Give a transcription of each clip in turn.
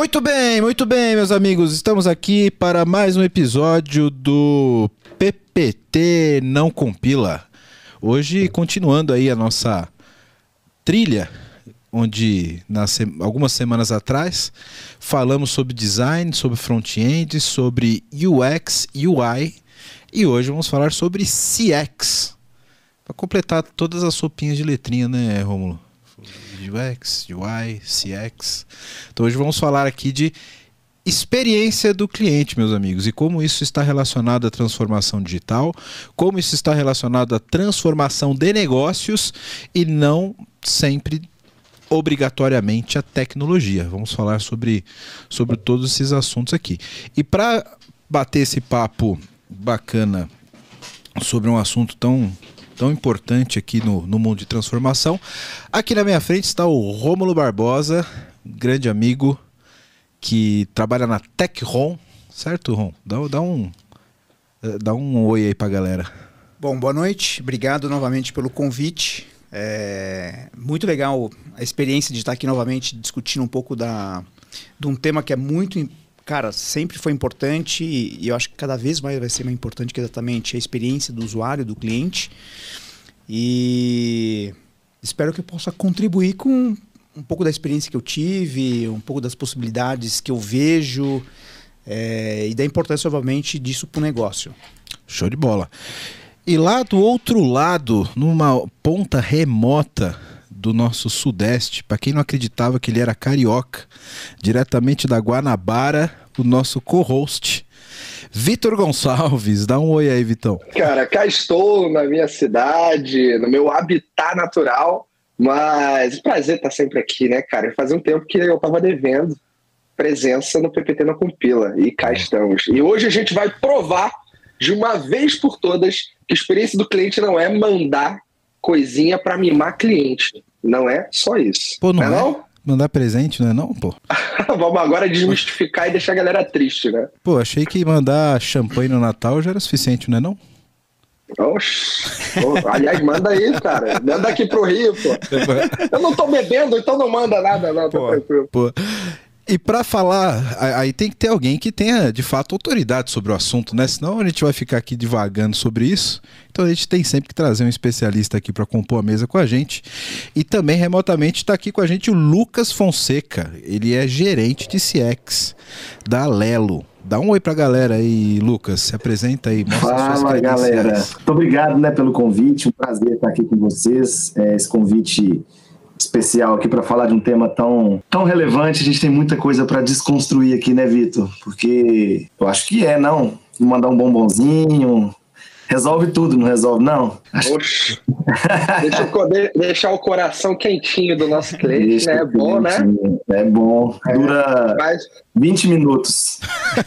Muito bem, muito bem, meus amigos. Estamos aqui para mais um episódio do PPT Não Compila. Hoje, continuando aí a nossa trilha, onde algumas semanas atrás falamos sobre design, sobre front-end, sobre UX, UI e hoje vamos falar sobre CX. Para completar todas as sopinhas de letrinha, né, Romulo? UX, UI, CX. Então hoje vamos falar aqui de experiência do cliente, meus amigos, e como isso está relacionado à transformação digital, como isso está relacionado à transformação de negócios e não sempre obrigatoriamente a tecnologia. Vamos falar sobre, sobre todos esses assuntos aqui. E para bater esse papo bacana sobre um assunto tão tão importante aqui no, no mundo de transformação. Aqui na minha frente está o Rômulo Barbosa, grande amigo que trabalha na TechRom, certo, Rom? Dá, dá, um, eh, dá um oi aí para a galera. Bom, boa noite. Obrigado novamente pelo convite. É muito legal a experiência de estar aqui novamente discutindo um pouco da, de um tema que é muito cara, sempre foi importante e eu acho que cada vez mais vai ser mais importante que exatamente a experiência do usuário, do cliente. E espero que eu possa contribuir com um pouco da experiência que eu tive, um pouco das possibilidades que eu vejo é, e da importância, obviamente, disso para o negócio. Show de bola. E lá do outro lado, numa ponta remota do nosso sudeste, para quem não acreditava que ele era carioca, diretamente da Guanabara, o nosso co-host. Vitor Gonçalves, dá um oi aí, Vitão. Cara, cá estou na minha cidade, no meu habitat natural, mas prazer estar sempre aqui, né, cara? Fazia um tempo que eu estava devendo presença no PPT na Compila, e cá estamos. E hoje a gente vai provar de uma vez por todas que a experiência do cliente não é mandar coisinha para mimar cliente. Não é só isso. Pô, não, não é? Não? Mandar presente, não é não, pô? Vamos agora desmistificar e deixar a galera triste, né? Pô, achei que mandar champanhe no Natal já era suficiente, não é não? Oxi. aliás, manda aí, cara. Manda aqui pro Rio, pô. Eu não tô bebendo, então não manda nada, não. Pô, pô. E para falar, aí tem que ter alguém que tenha de fato autoridade sobre o assunto, né? Senão a gente vai ficar aqui divagando sobre isso. Então a gente tem sempre que trazer um especialista aqui para compor a mesa com a gente. E também remotamente está aqui com a gente o Lucas Fonseca. Ele é gerente de CX da Lelo. Dá um oi pra galera aí, Lucas. Se apresenta aí. Fala, galera. Muito obrigado né, pelo convite. Um prazer estar aqui com vocês. É, esse convite especial aqui para falar de um tema tão, tão relevante. A gente tem muita coisa para desconstruir aqui, né, Vitor? Porque eu acho que é, não. Mandar um bombonzinho, resolve tudo, não resolve, não? Oxe. Deixa, deixar o coração quentinho do nosso cliente, né? É bom, né? É bom. Dura é, mas, 20 minutos.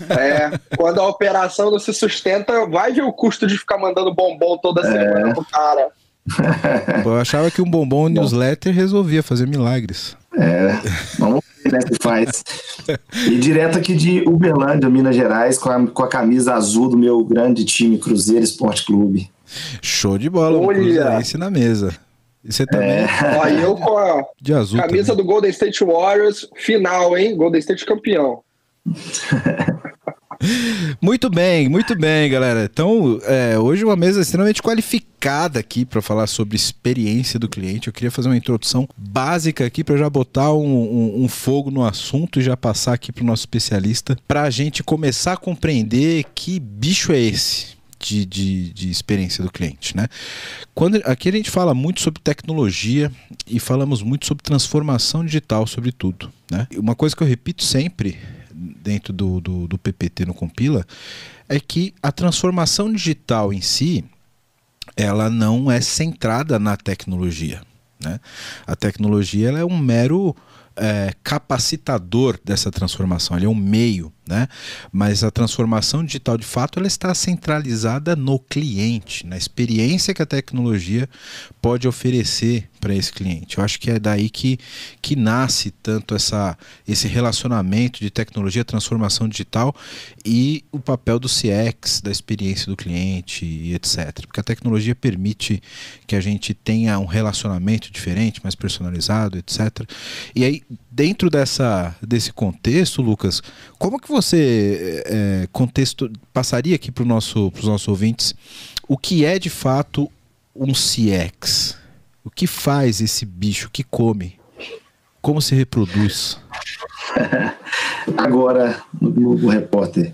É, quando a operação não se sustenta, vai ver o custo de ficar mandando bombom toda é. semana pro cara. Eu achava que um bombom newsletter resolvia fazer milagres. É, vamos ver né, que faz. E direto aqui de Uberlândia, Minas Gerais, com a, com a camisa azul do meu grande time Cruzeiro Esporte Clube. Show de bola, um cruzeirense na mesa. E você também. É. Ó, eu com a de azul camisa também. do Golden State Warriors, final, hein? Golden State campeão. Muito bem, muito bem, galera. Então, é, hoje uma mesa extremamente qualificada aqui para falar sobre experiência do cliente. Eu queria fazer uma introdução básica aqui para já botar um, um, um, fogo no assunto e já passar aqui para o nosso especialista para a gente começar a compreender que bicho é esse. De, de, de, experiência do cliente, né? Quando aqui a gente fala muito sobre tecnologia e falamos muito sobre transformação digital, sobretudo, né? Uma coisa que eu repito sempre dentro do, do, do PPT no Compila, é que a transformação digital em si, ela não é centrada na tecnologia. Né? A tecnologia é um mero é, capacitador dessa transformação, é um meio né? Mas a transformação digital, de fato, ela está centralizada no cliente, na experiência que a tecnologia pode oferecer para esse cliente. Eu acho que é daí que, que nasce tanto essa, esse relacionamento de tecnologia, transformação digital e o papel do CX, da experiência do cliente e etc. Porque a tecnologia permite que a gente tenha um relacionamento diferente, mais personalizado, etc. E aí, dentro dessa, desse contexto, Lucas, como que você é, contexto passaria aqui para nosso, os nossos ouvintes o que é de fato um CX? O que faz esse bicho que come? Como se reproduz? Agora, no Globo Repórter.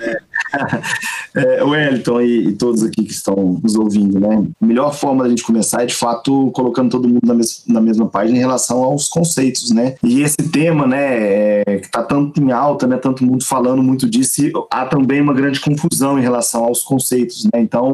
é, Wellington e, e, todos aqui que estão nos ouvindo, né? A melhor forma da gente começar é, de fato, colocando todo mundo na, mes na mesma página em relação aos conceitos, né? E esse tema, né, é, que está tanto em alta, né, tanto mundo falando muito disso, há também uma grande confusão em relação aos conceitos, né? Então,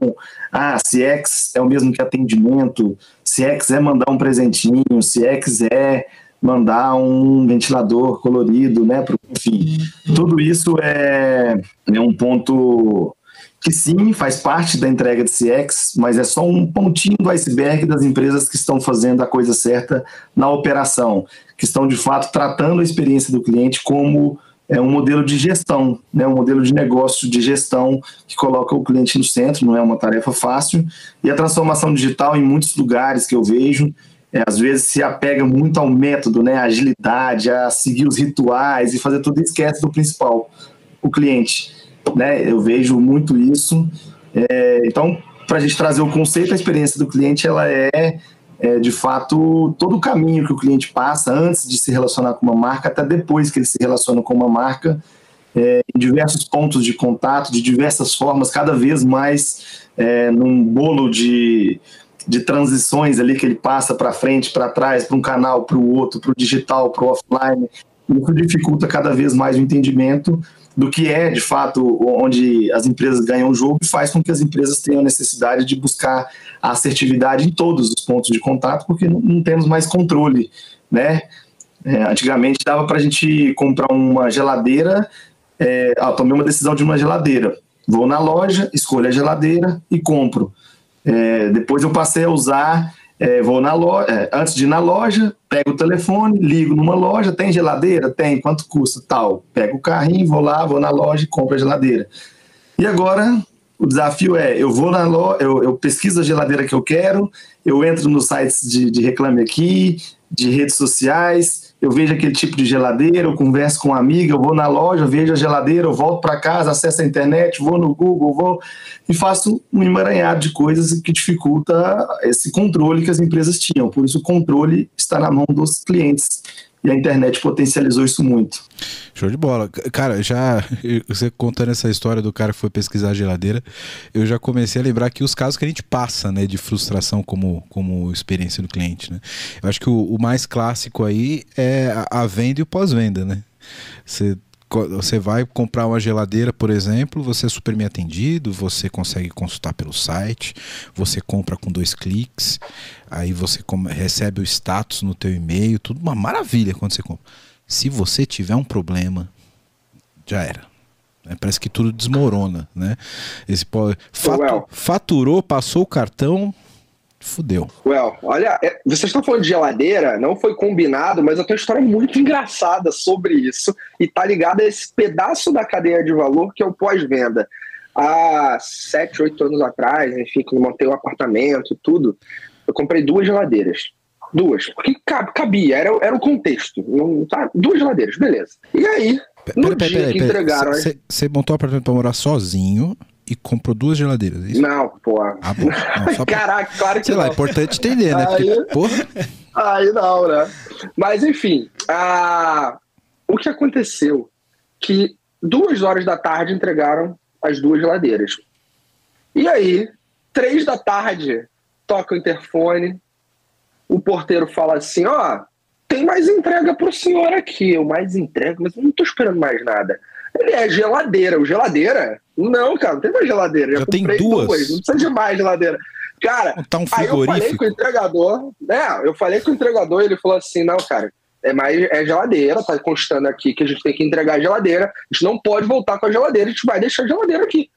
ah, CX é o mesmo que atendimento, CX é mandar um presentinho, CX é mandar um ventilador colorido, né? Enfim, tudo isso é, é um ponto que sim, faz parte da entrega de CX, mas é só um pontinho do iceberg das empresas que estão fazendo a coisa certa na operação, que estão de fato tratando a experiência do cliente como é um modelo de gestão, né, um modelo de negócio de gestão que coloca o cliente no centro, não é uma tarefa fácil. E a transformação digital em muitos lugares que eu vejo, é, às vezes se apega muito ao método, né, a agilidade, a seguir os rituais e fazer tudo esquece do principal, o cliente. Né? Eu vejo muito isso. É, então, para a gente trazer o conceito, a experiência do cliente, ela é, é, de fato todo o caminho que o cliente passa antes de se relacionar com uma marca, até depois que ele se relaciona com uma marca, é, em diversos pontos de contato, de diversas formas, cada vez mais é, num bolo de de transições ali que ele passa para frente, para trás, para um canal, para o outro, para o digital, para o offline. Isso dificulta cada vez mais o entendimento do que é, de fato, onde as empresas ganham o jogo e faz com que as empresas tenham necessidade de buscar a assertividade em todos os pontos de contato, porque não, temos mais controle, né? É, antigamente dava para a gente comprar uma geladeira, é, ah, tomei uma decisão de uma geladeira, vou na loja, escolho a geladeira e compro. É, depois eu passei a usar, é, vou na loja, é, antes de ir na loja, pego o telefone, ligo numa loja, tem geladeira? Tem, quanto custa? Tal. Pego o carrinho, vou lá, vou na loja e compro a geladeira. E agora o desafio é, eu vou na loja, eu, eu pesquiso a geladeira que eu quero, eu entro nos sites de, de reclame aqui, de redes sociais, eu vejo aquele tipo de geladeira, eu converso com uma amiga, eu vou na loja, vejo a geladeira, eu volto para casa, acesso a internet, vou no Google, vou e faço um emaranhado de coisas que dificulta esse controle que as empresas tinham. Por isso o controle está na mão dos clientes e a internet potencializou isso muito. Show de bola. Cara, já você contando essa história do cara que foi pesquisar a geladeira, eu já comecei a lembrar que os casos que a gente passa, né, de frustração como, como experiência do cliente, né? Eu acho que o, o mais clássico aí é a, a venda e o pós-venda, né? Você você vai comprar uma geladeira, por exemplo, você é super bem atendido, você consegue consultar pelo site, você compra com dois cliques, aí você recebe o status no teu e-mail, tudo uma maravilha quando você compra. Se você tiver um problema, já era. É, parece que tudo desmorona, né? Esse faturou, passou o cartão, fudeu. Well, olha, é, vocês estão falando de geladeira, não foi combinado, mas eu tenho uma história muito engraçada sobre isso e tá ligada a esse pedaço da cadeia de valor que é o pós-venda. Há sete, oito anos atrás, enfim, quando montei um apartamento e tudo, eu comprei duas geladeiras. Duas, porque cabia, era, era o contexto. Não, tá, duas geladeiras, beleza. E aí, no pera, dia pera, que pera, entregaram. Você montou o apartamento pra morar sozinho e comprou duas geladeiras, é isso? Não, porra. Ah, bom. Não, Caraca, claro que Sei não. lá, é importante entender, né? Porque, aí, porra. Aí não, né? Mas enfim, a... o que aconteceu? Que duas horas da tarde entregaram as duas geladeiras. E aí, três da tarde, toca o interfone, o porteiro fala assim: ó, oh, tem mais entrega pro senhor aqui. Eu, mais entrega, mas eu não tô esperando mais nada. Ele é geladeira. O geladeira? Não, cara, não tem mais geladeira. Já, Já tem duas. duas. Não precisa de mais geladeira. Cara, tá um aí eu falei com o entregador, né? Eu falei com o entregador e ele falou assim: não, cara, é mais é geladeira, tá constando aqui que a gente tem que entregar a geladeira, a gente não pode voltar com a geladeira, a gente vai deixar a geladeira aqui.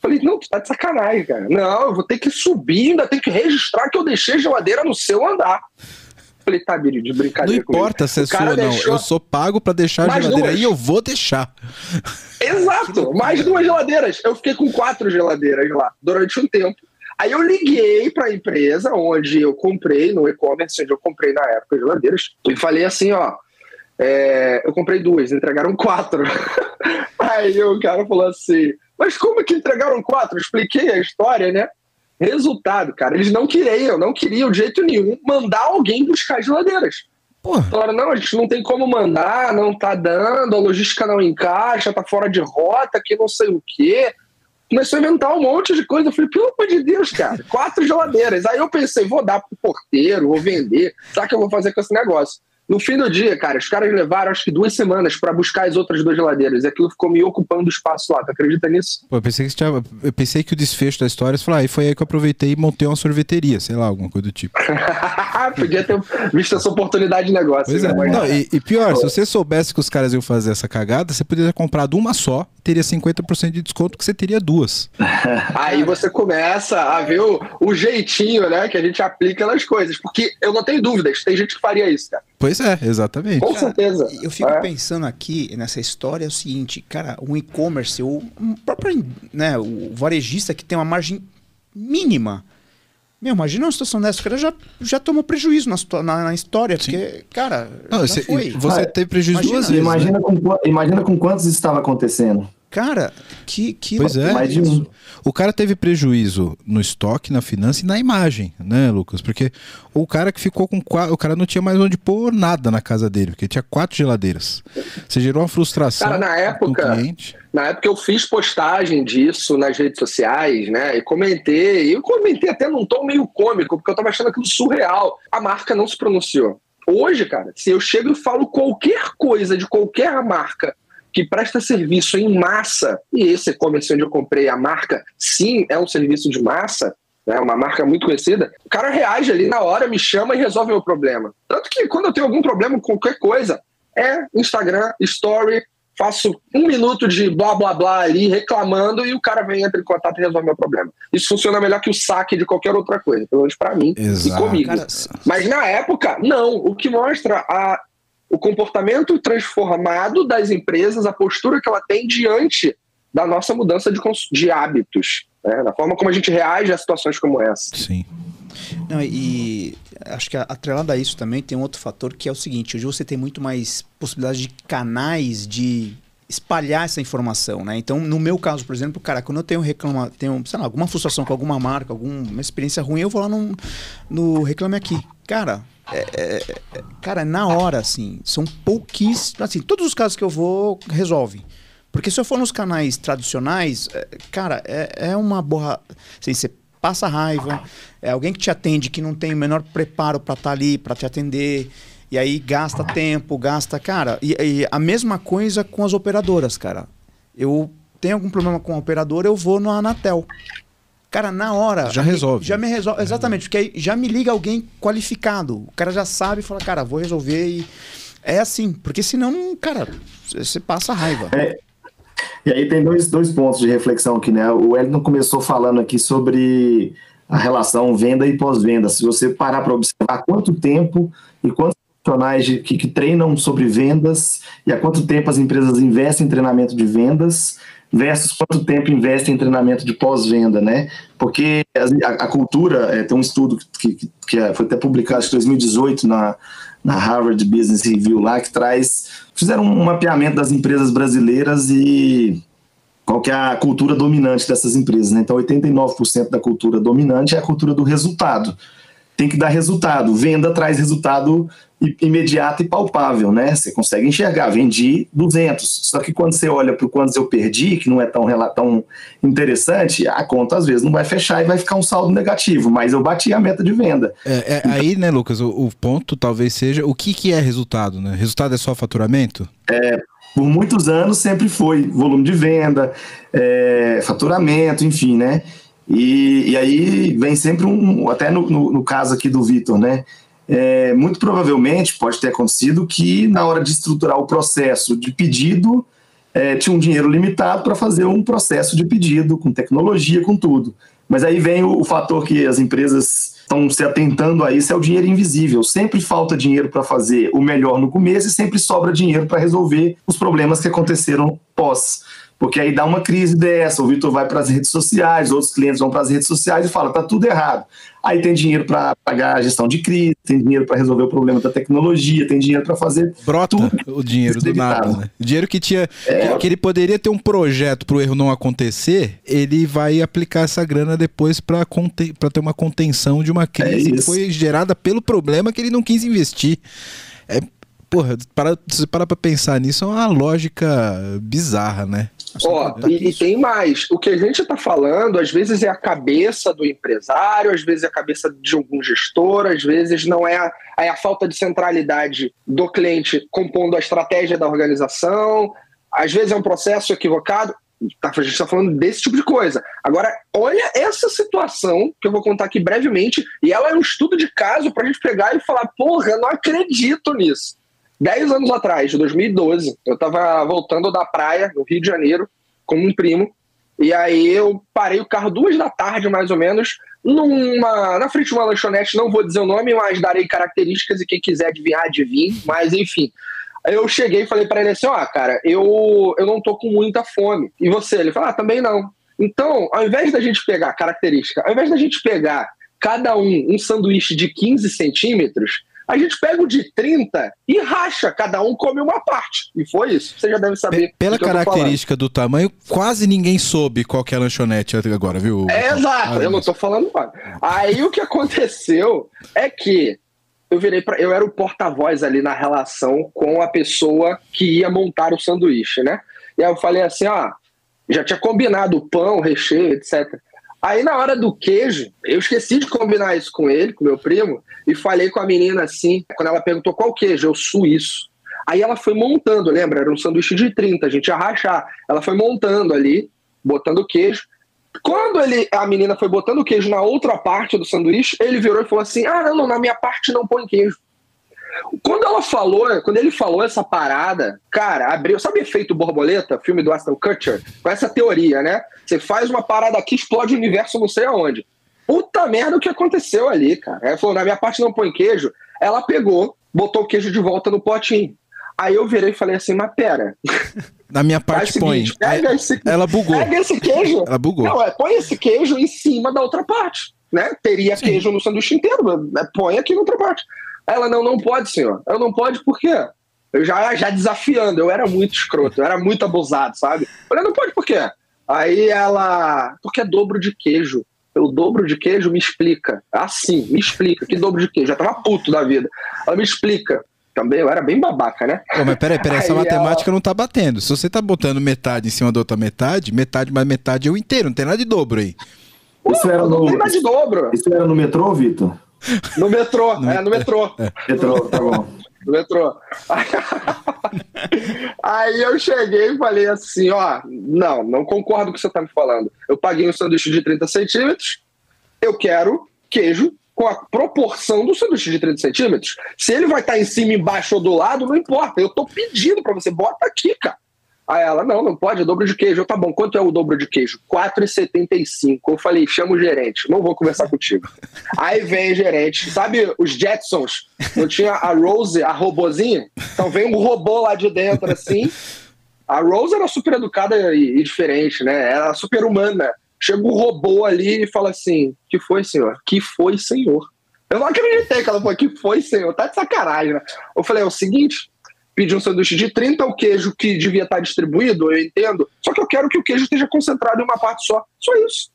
Falei, não, tu tá de sacanagem, cara. Não, eu vou ter que subir, ainda tem que registrar que eu deixei a geladeira no seu andar. Falei, tá, Biri, de brincadeira. Não importa comigo. se é sua ou não, deixou... eu sou pago para deixar a geladeira duas. aí, eu vou deixar. Exato, mais duas geladeiras. Eu fiquei com quatro geladeiras lá durante um tempo. Aí eu liguei para a empresa onde eu comprei, no e-commerce, onde eu comprei na época geladeiras, e falei assim: ó, é, eu comprei duas, entregaram quatro. Aí o cara falou assim: mas como que entregaram quatro? Eu expliquei a história, né? Resultado, cara, eles não queriam, não queriam de jeito nenhum mandar alguém buscar as geladeiras. Porra. Falaram, não, a gente não tem como mandar, não tá dando, a logística não encaixa, tá fora de rota, que não sei o quê. Começou a inventar um monte de coisa. Eu falei, pelo amor de Deus, cara, quatro geladeiras. Aí eu pensei, vou dar pro porteiro, vou vender. Sabe o que eu vou fazer com esse negócio? No fim do dia, cara, os caras levaram acho que duas semanas para buscar as outras duas geladeiras. E aquilo ficou me ocupando espaço lá. Tu acredita nisso? Pô, eu pensei que, tinha, eu pensei que o desfecho da história você falou, ah, e foi aí que eu aproveitei e montei uma sorveteria, sei lá, alguma coisa do tipo. Podia ter visto essa oportunidade de negócio. Pois né? é. Não, e, e, pior, se você soubesse que os caras iam fazer essa cagada, você poderia ter comprado uma só, teria 50% de desconto, que você teria duas. aí você começa a ver o, o jeitinho, né, que a gente aplica nas coisas. Porque eu não tenho dúvidas, tem gente que faria isso, cara. Pois é, exatamente. Com certeza. Eu fico é. pensando aqui nessa história é o seguinte, cara, um e-commerce, o próprio, né, o varejista que tem uma margem mínima. Meu, imagina uma situação dessa, o cara já, já tomou prejuízo na, na, na história, Sim. porque, cara, Não, você, você ah, teve prejuízo imagina, duas vezes. Imagina, né? com, imagina com quantos estava acontecendo. Cara, que, que pois é. Mais de um. O cara teve prejuízo no estoque, na finança e na imagem, né, Lucas? Porque o cara que ficou com quatro, o cara não tinha mais onde pôr nada na casa dele, porque tinha quatro geladeiras. Você gerou uma frustração. Cara, na época, na época eu fiz postagem disso nas redes sociais, né? E comentei, e eu comentei até num tom meio cômico, porque eu tava achando aquilo surreal. A marca não se pronunciou. Hoje, cara, se eu chego e falo qualquer coisa de qualquer marca que presta serviço em massa, e esse e-commerce onde eu comprei a marca, sim, é um serviço de massa, né, uma marca muito conhecida, o cara reage ali na hora, me chama e resolve o meu problema. Tanto que quando eu tenho algum problema com qualquer coisa, é Instagram, Story, faço um minuto de blá blá blá ali reclamando e o cara vem, entra em contato e resolve meu problema. Isso funciona melhor que o saque de qualquer outra coisa, pelo menos para mim Exato. e comigo. Cara... Mas na época, não. O que mostra a o comportamento transformado das empresas, a postura que ela tem diante da nossa mudança de, de hábitos, né? da forma como a gente reage a situações como essa. Sim. Não, e acho que atrelado a isso também tem um outro fator que é o seguinte: hoje você tem muito mais possibilidade de canais de espalhar essa informação, né? Então, no meu caso, por exemplo, cara, quando eu tenho reclama, tenho, sei lá, alguma frustração com alguma marca, alguma experiência ruim, eu vou lá no, no Reclame Aqui. Cara, é, é, é, cara, na hora, assim, são pouquíssimos. Assim, todos os casos que eu vou, resolve. Porque se eu for nos canais tradicionais, é, cara, é, é uma borra. Assim, você passa raiva, é alguém que te atende que não tem o menor preparo para estar tá ali, para te atender. E aí gasta tempo, gasta. Cara, e, e, a mesma coisa com as operadoras, cara. Eu tenho algum problema com a operadora, eu vou no Anatel. Cara, na hora. Já resolve. Já me resolve. Exatamente, porque aí já me liga alguém qualificado. O cara já sabe e fala, cara, vou resolver e. É assim, porque senão, cara, você passa raiva. É, e aí tem dois, dois pontos de reflexão aqui, né? O Wellington começou falando aqui sobre a relação venda e pós-venda. Se você parar para observar quanto tempo e quantos profissionais de, que, que, treinam sobre vendas e há quanto tempo as empresas investem em treinamento de vendas versus quanto tempo investem em treinamento de pós-venda, né? Porque a, a cultura, é, tem um estudo que, que, que, é, foi até publicado em 2018 na, na Harvard Business Review lá, que traz, fizeram um mapeamento das empresas brasileiras e qual que é a cultura dominante dessas empresas, né? Então 89% da cultura dominante é a cultura do resultado tem que dar resultado. Venda traz resultado imediato e palpável, né? Você consegue enxergar, vendi 200. Só que quando você olha para o quantos eu perdi, que não é tão, tão interessante, a conta às vezes não vai fechar e vai ficar um saldo negativo, mas eu bati a meta de venda. É, é aí, né, Lucas, o, o, ponto talvez seja o que, que é resultado, né? Resultado é só faturamento? É, por muitos anos sempre foi volume de venda, é, faturamento, enfim, né? E, e aí vem sempre um, até no, no, no caso aqui do Vitor, né? É, muito provavelmente pode ter acontecido que na hora de estruturar o processo de pedido, é, tinha um dinheiro limitado para fazer um processo de pedido, com tecnologia, com tudo. Mas aí vem o, o fator que as empresas estão se atentando a isso, é o dinheiro invisível. Sempre falta dinheiro para fazer o melhor no começo e sempre sobra dinheiro para resolver os problemas que aconteceram pós. Porque aí dá uma crise dessa, o Vitor vai para as redes sociais, outros clientes vão para as redes sociais e fala, tá tudo errado. Aí tem dinheiro para pagar a gestão de crise, tem dinheiro para resolver o problema da tecnologia, tem dinheiro para fazer Brota tudo. o dinheiro do nada, né? O dinheiro que tinha é. que ele poderia ter um projeto para o erro não acontecer, ele vai aplicar essa grana depois para ter uma contenção de uma crise é que foi gerada pelo problema que ele não quis investir. É porra, para, se parar pra pensar nisso, é uma lógica bizarra, né? Ó, e, e, tem mais. O que a gente está falando, às vezes é a cabeça do empresário, às vezes é a cabeça de algum gestor, às vezes não é a, é a falta de centralidade do cliente compondo a estratégia da organização, às vezes é um processo equivocado. Tá, a gente está falando desse tipo de coisa. Agora, olha essa situação que eu vou contar aqui brevemente, e ela é um estudo de caso para a gente pegar e falar: porra, eu não acredito nisso. Dez anos atrás, de 2012, eu estava voltando da praia, no Rio de Janeiro, com um primo, e aí eu parei o carro duas da tarde, mais ou menos, numa, na frente de uma lanchonete, não vou dizer o nome, mas darei características e quem quiser adivinhar, adivinhe, mas enfim. Eu cheguei e falei para ele assim, ó, cara, eu, eu não tô com muita fome. E você? Ele falou, ah, também não. Então, ao invés da gente pegar característica, ao invés da gente pegar cada um um sanduíche de 15 centímetros, a gente pega o de 30 e racha, cada um come uma parte. E foi isso. Você já deve saber. Pela característica do tamanho, quase ninguém soube qual que é a lanchonete agora, viu? É, exato, ah, eu não tô falando nada. Aí o que aconteceu é que eu virei para eu era o porta-voz ali na relação com a pessoa que ia montar o sanduíche, né? E aí eu falei assim, ó, já tinha combinado o pão, o recheio, etc. Aí na hora do queijo, eu esqueci de combinar isso com ele, com meu primo, e falei com a menina assim, quando ela perguntou qual queijo, eu suíço. Aí ela foi montando, lembra? Era um sanduíche de 30, a gente ia rachar. Ela foi montando ali, botando o queijo. Quando ele, a menina foi botando o queijo na outra parte do sanduíche, ele virou e falou assim: Ah, não, não na minha parte não põe queijo. Quando ela falou, quando ele falou essa parada, cara, abriu. Sabe efeito borboleta, filme do Aston Kutcher? Com essa teoria, né? Você faz uma parada aqui, explode o universo não sei aonde. Puta merda o que aconteceu ali, cara. Ela falou, na minha parte não põe queijo. Ela pegou, botou o queijo de volta no potinho. Aí eu virei e falei assim, mas pera. Na minha parte põe. Pega esse, ela bugou. Pega esse queijo. Ela bugou. Não, é, põe esse queijo em cima da outra parte. Né? Teria Sim. queijo no sanduíche inteiro. Põe aqui na outra parte. Ela, não, não pode, senhor. Eu não pode por quê? Eu já, já desafiando, eu era muito escroto, eu era muito abusado, sabe? Eu falei, não pode por quê? Aí ela, porque é dobro de queijo. O dobro de queijo me explica. Assim, me explica. Que dobro de queijo? Já tava puto da vida. Ela me explica. Também eu era bem babaca, né? Pô, mas peraí, peraí, essa matemática ela... não tá batendo. Se você tá botando metade em cima da outra metade, metade mais metade é o inteiro, não tem nada de dobro aí. Isso era no... Não tem nada de dobro. Isso era no metrô, Vitor? No metrô, no... é, no metrô. É. Metrô, tá bom. No metrô. Aí eu cheguei e falei assim, ó, não, não concordo com o que você tá me falando. Eu paguei um sanduíche de 30 centímetros, eu quero queijo com a proporção do sanduíche de 30 centímetros. Se ele vai estar tá em cima, embaixo ou do lado, não importa. Eu tô pedindo para você, bota aqui, cara. Aí ela, não, não pode, é dobro de queijo. Eu, tá bom, quanto é o dobro de queijo? 4,75. Eu falei, chama o gerente, não vou conversar contigo. Aí vem gerente, sabe os Jetsons? Não tinha a Rose, a robozinha? Então vem um robô lá de dentro, assim. A Rose era super educada e, e diferente, né? Era super humana. Chega um robô ali e fala assim: que foi, senhor? Que foi, senhor? Eu não acreditei que ela falou que foi, senhor. Tá de sacanagem, né? Eu falei: é o seguinte, pedir um sanduíche de 30, o queijo que devia estar distribuído, eu entendo. Só que eu quero que o queijo esteja concentrado em uma parte só. Só isso.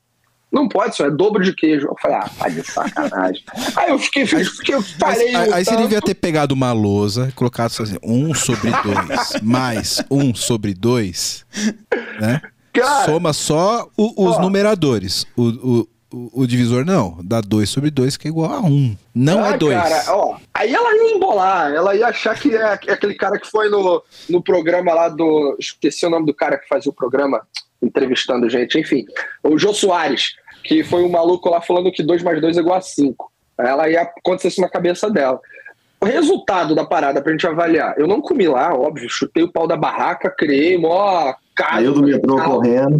Não pode, só é dobro de queijo. Eu falei, ah, tá de sacanagem. aí eu fiquei, fiquei eu parei. Aí, aí você devia ter pegado uma lousa, colocado assim, um sobre dois, mais um sobre dois, né? Cara, Soma só o, os ó, numeradores. O, o, o, o, divisor não, dá 2 sobre 2 que é igual a 1. Um. Não ah, é 2. Cara, ó, aí ela ia embolar, ela ia achar que é, é aquele cara que foi no, no programa lá do. Esqueci o nome do cara que fazia o programa, entrevistando gente, enfim. O Jô Soares, que foi um maluco lá falando que 2 mais 2 é igual a 5. Ela ia acontecer isso na cabeça dela. O resultado da parada pra gente avaliar. Eu não comi lá, óbvio, chutei o pau da barraca, criei mó casa. Saiu do metrô tal. correndo.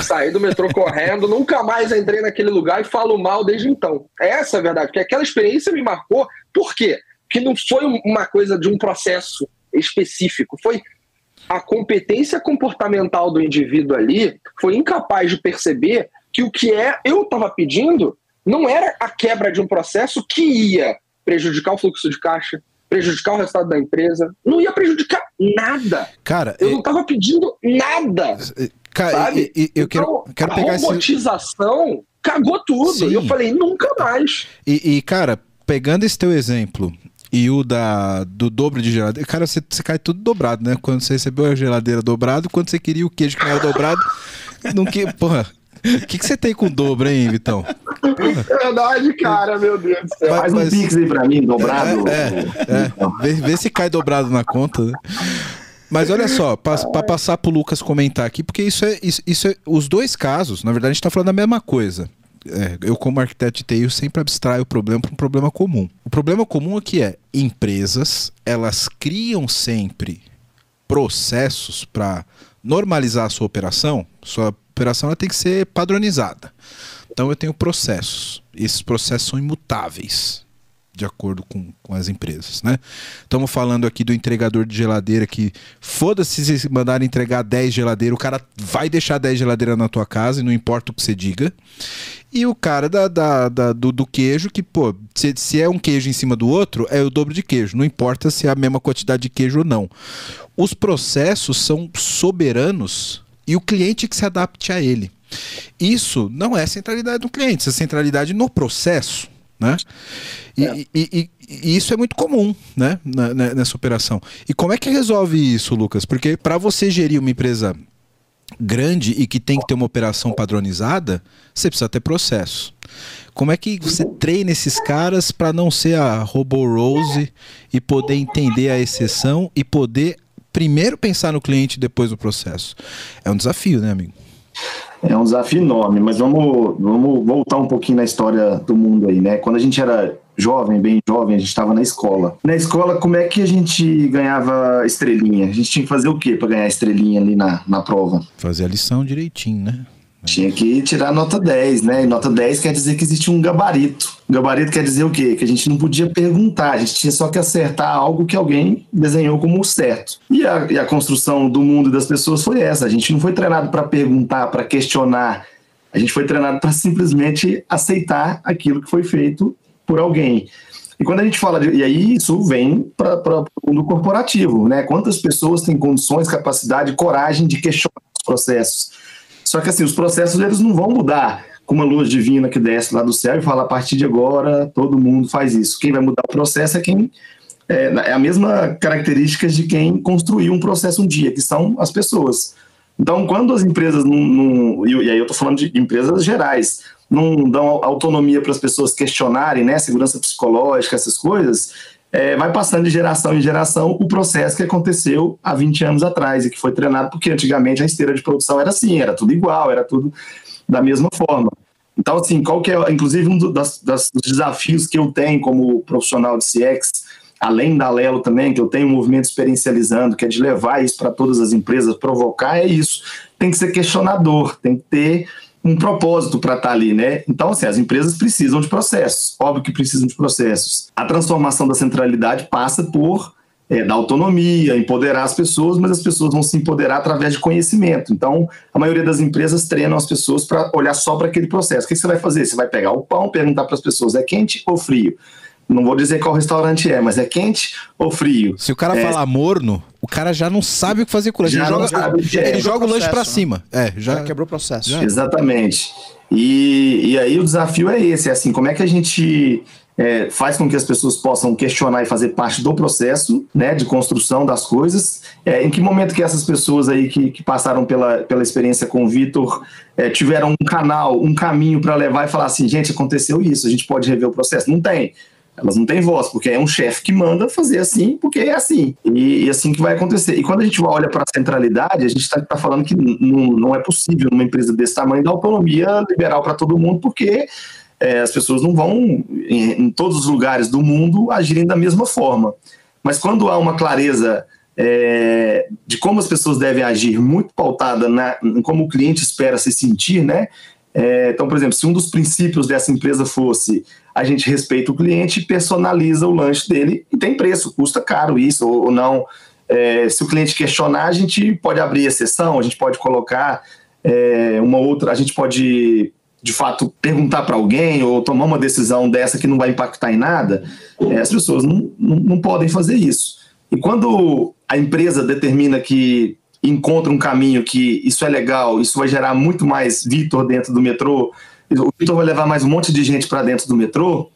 Saí do metrô correndo, nunca mais entrei naquele lugar e falo mal desde então. Essa é a verdade, porque aquela experiência me marcou. Por quê? Porque não foi uma coisa de um processo específico, foi a competência comportamental do indivíduo ali foi incapaz de perceber que o que é eu estava pedindo não era a quebra de um processo que ia prejudicar o fluxo de caixa, prejudicar o resultado da empresa, não ia prejudicar nada. Cara, Eu é- não estava pedindo nada. cara, sabe? e- e- eu quero, Então, quero a pegar esse. robotização cagou tudo. Sim. E eu falei, nunca mais. E, e, cara, pegando esse teu exemplo e o da, do dobro de geladeira, cara, você, você cai tudo dobrado, né? Quando você recebeu a geladeira dobrado, quando você queria o queijo que não era dobrado, não que. Porra. O que, que você tem com o dobro, hein, Vitão? Verdade, cara, meu Deus do céu. Mas- Faz um mas- pix aí pra mim, dobrado. É, é. Vê, vê se cai dobrado na conta, né? Mas olha só, para passar pro Lucas comentar aqui, porque isso é, isso, isso é. Os dois casos, na verdade, a gente tá falando da mesma coisa. É, eu, como arquiteto de TI, eu sempre abstraio o problema para um problema comum. O problema comum aqui é empresas, elas criam sempre processos para normalizar a sua operação. Sua operação ela tem que ser padronizada. Então eu tenho processos. Esses processos são imutáveis de acordo com, com as empresas, né? Estamos falando aqui do entregador de geladeira que foda-se se mandarem entregar 10 geladeiras, o cara vai deixar 10 geladeiras na tua casa e não importa o que você diga. E o cara da, da- da- do, do queijo que, pô, se, se é um queijo em cima do outro, é o dobro de queijo. Não importa se é a mesma quantidade de queijo ou não. Os processos são soberanos e o cliente que se adapte a ele. Isso não é centralidade do cliente, isso é centralidade no processo. Né? E, e- e- e isso é muito comum né? na- na- nessa operação. E como é que resolve isso, Lucas? Porque para você gerir uma empresa grande e que tem que ter uma operação padronizada, você precisa ter processo. Como é que você treina esses caras para não ser a Robo Rose e poder entender a exceção e poder primeiro pensar no cliente e depois no processo? É um desafio, né, amigo? É um desafio enorme, mas vamos, vamos voltar um pouquinho na história do mundo aí, né? Quando a gente era jovem, bem jovem, a gente estava na escola. Na escola, como é que a gente ganhava estrelinha? A gente tinha que fazer o quê para ganhar estrelinha ali na, na prova? Fazer a lição direitinho, né? Tinha que tirar nota 10, né? E nota 10 quer dizer que existe um gabarito. Gabarito quer dizer o quê? Que a gente não podia perguntar, a gente tinha só que acertar algo que alguém desenhou como certo. E a, e a construção do mundo e das pessoas foi essa. A gente não foi treinado para perguntar, para questionar. A gente foi treinado para simplesmente aceitar aquilo que foi feito por alguém. E quando a gente fala de. E aí isso vem para o mundo corporativo, né? Quantas pessoas têm condições, capacidade, coragem de questionar os processos? Só que assim, os processos eles não vão mudar com uma luz divina que desce lá do céu e fala a partir de agora todo mundo faz isso. Quem vai mudar o processo é quem é, é a mesma característica de quem construiu um processo um dia, que são as pessoas. Então, quando as empresas não, não e aí eu estou falando de empresas gerais, não dão autonomia para as pessoas questionarem, né, segurança psicológica, essas coisas, é, vai passando de geração em geração o processo que aconteceu há 20 anos atrás e que foi treinado porque antigamente a esteira de produção era assim, era tudo igual, era tudo da mesma forma. Então, assim, qual que é, inclusive, um do- das, das- dos desafios que eu tenho como profissional de CX, além da Lelo também, que eu tenho um movimento experiencializando, que é de levar isso para todas as empresas, provocar, é isso. Tem que ser questionador, tem que ter um propósito para estar ali, né? Então, assim, as empresas precisam de processos, óbvio que precisam de processos. A transformação da centralidade passa por é, dar autonomia, empoderar as pessoas, mas as pessoas vão se empoderar através de conhecimento. Então, a maioria das empresas treinam as pessoas para olhar só para aquele processo. O que você vai fazer? Você vai pegar o pão, perguntar para as pessoas: é quente ou frio? Não vou dizer qual restaurante é, mas é quente ou frio? Se o cara É. falar morno, o cara já não sabe o que fazer com o lanche. Já Ele não joga, sabe o que é. ele joga o lanche pra Processo, né? cima. É, já. Já quebrou o processo. Já. Exatamente. E, e aí o desafio é esse, é assim, como é que a gente é, faz com que as pessoas possam questionar e fazer parte do processo, né, de construção das coisas. É, em que momento que essas pessoas aí que, que passaram pela, pela experiência com o Vitor é, tiveram um canal, um caminho para levar e falar assim, gente, aconteceu isso, a gente pode rever o processo? Não tem. Elas não têm voz, porque é um chefe que manda fazer assim, porque é assim. E, e assim que vai acontecer. E quando a gente olha para a centralidade, a gente está tá falando que não é possível numa empresa desse tamanho dar autonomia liberal para todo mundo, porque é, as pessoas não vão, em, em, todos os lugares do mundo, agirem da mesma forma. Mas quando há uma clareza é, de como as pessoas devem agir, muito pautada na, em como o cliente espera se sentir, né? É, então, por exemplo, se um dos princípios dessa empresa fosse a gente respeita o cliente, personaliza o lanche dele e tem preço, custa caro isso ou, ou não. É, se o cliente questionar, a gente pode abrir exceção, a gente pode colocar é, uma outra, a gente pode de fato perguntar para alguém ou tomar uma decisão dessa que não vai impactar em nada, é, as pessoas não, não, não, podem fazer isso. E quando a empresa determina que encontra um caminho que isso é legal, isso vai gerar muito mais Vitor dentro do metrô, o Vitor vai levar mais um monte de gente para dentro do metrô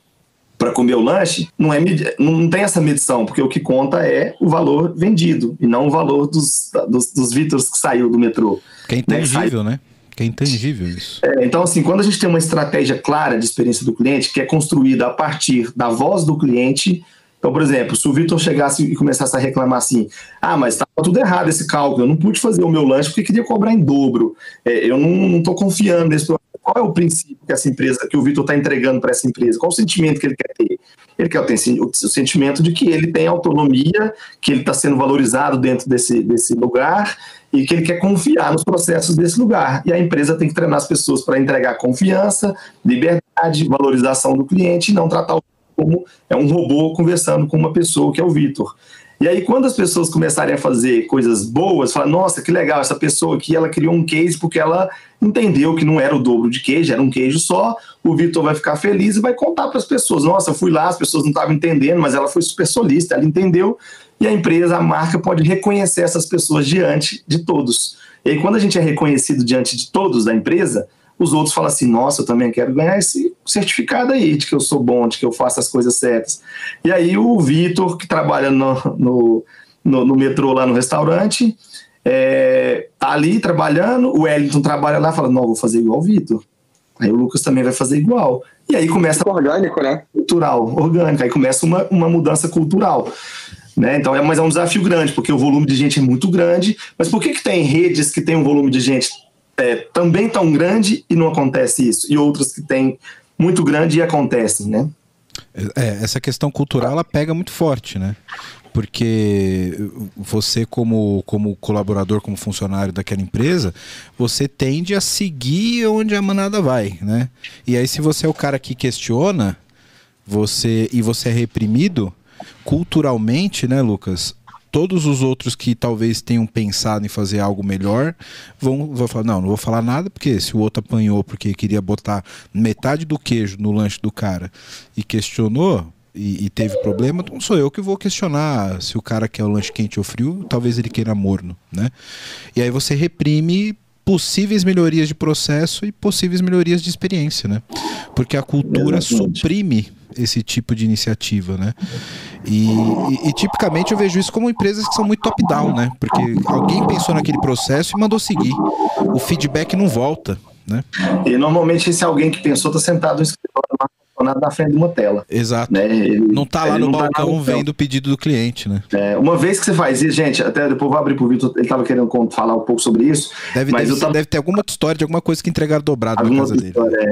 para comer o lanche, não, é, não tem essa medição, porque o que conta é o valor vendido e não o valor dos, dos, dos Vitors que saiu do metrô. Que é intangível, né? Que é intangível isso. É, então, assim, quando a gente tem uma estratégia clara de experiência do cliente, que é construída a partir da voz do cliente. Então, por exemplo, se o Vitor chegasse e começasse a reclamar assim: ah, mas estava tudo errado esse cálculo, eu não pude fazer o meu lanche porque queria cobrar em dobro, é, eu não estou confiando nesse qual é o princípio que essa empresa, que o Vitor está entregando para essa empresa? Qual o sentimento que ele quer ter? Ele quer ter o sentimento de que ele tem autonomia, que ele está sendo valorizado dentro desse, desse lugar e que ele quer confiar nos processos desse lugar. E a empresa tem que treinar as pessoas para entregar confiança, liberdade, valorização do cliente e não tratar o como é um robô conversando com uma pessoa que é o Vitor. E aí, quando as pessoas começarem a fazer coisas boas, falar, nossa, que legal, essa pessoa aqui, ela criou um case porque ela entendeu que não era o dobro de queijo, era um queijo só, o Vitor vai ficar feliz e vai contar para as pessoas, nossa, eu fui lá, as pessoas não estavam entendendo, mas ela foi super solista, ela entendeu, e a empresa, a marca pode reconhecer essas pessoas diante de todos. E aí, quando a gente é reconhecido diante de todos da empresa, os outros falam assim: nossa, eu também quero ganhar esse certificado aí, de que eu sou bom, de que eu faço as coisas certas. E aí o Vitor, que trabalha no, no, no, no metrô lá no restaurante, é, tá ali trabalhando, o Wellington trabalha lá e fala: não, vou fazer igual o Vitor. Aí o Lucas também vai fazer igual. E aí começa. Orgânico, né? Cultural, orgânico. Aí começa uma, uma mudança cultural. Né? Então, é, mas é um desafio grande, porque o volume de gente é muito grande. Mas por que, que tem redes que tem um volume de gente é, também tão grande e não acontece isso, e outras que têm muito grande e acontecem, né? É, essa questão cultural ela pega muito forte, né? Porque você, como, como colaborador, como funcionário daquela empresa, você tende a seguir onde a manada vai, né? E aí, se você é o cara que questiona você e você é reprimido, culturalmente, né, Lucas? Todos os outros que talvez tenham pensado em fazer algo melhor vão, vão falar: não, não vou falar nada, porque se o outro apanhou porque queria botar metade do queijo no lanche do cara e questionou. E, e teve problema, não sou eu que vou questionar se o cara quer o lanche quente ou frio, talvez ele queira morno, né? E aí você reprime possíveis melhorias de processo e possíveis melhorias de experiência, né? Porque a cultura suprime esse tipo de iniciativa, né? E, e, e, tipicamente eu vejo isso como empresas que são muito top-down, né? Porque alguém pensou naquele processo e mandou seguir. O feedback não volta, né? E normalmente esse alguém que pensou está sentado no escritório estacionado na frente de uma tela. Exato. Né? Ele, não está lá no tá balcão tá vendo o pedido do cliente, né? É, uma vez que você faz isso, gente, até depois vou abrir pro Vitor, ele estava querendo falar um pouco sobre isso. Deve, mas deve, tava... deve ter alguma história de alguma coisa que entregaram dobrado alguma na casa história, dele.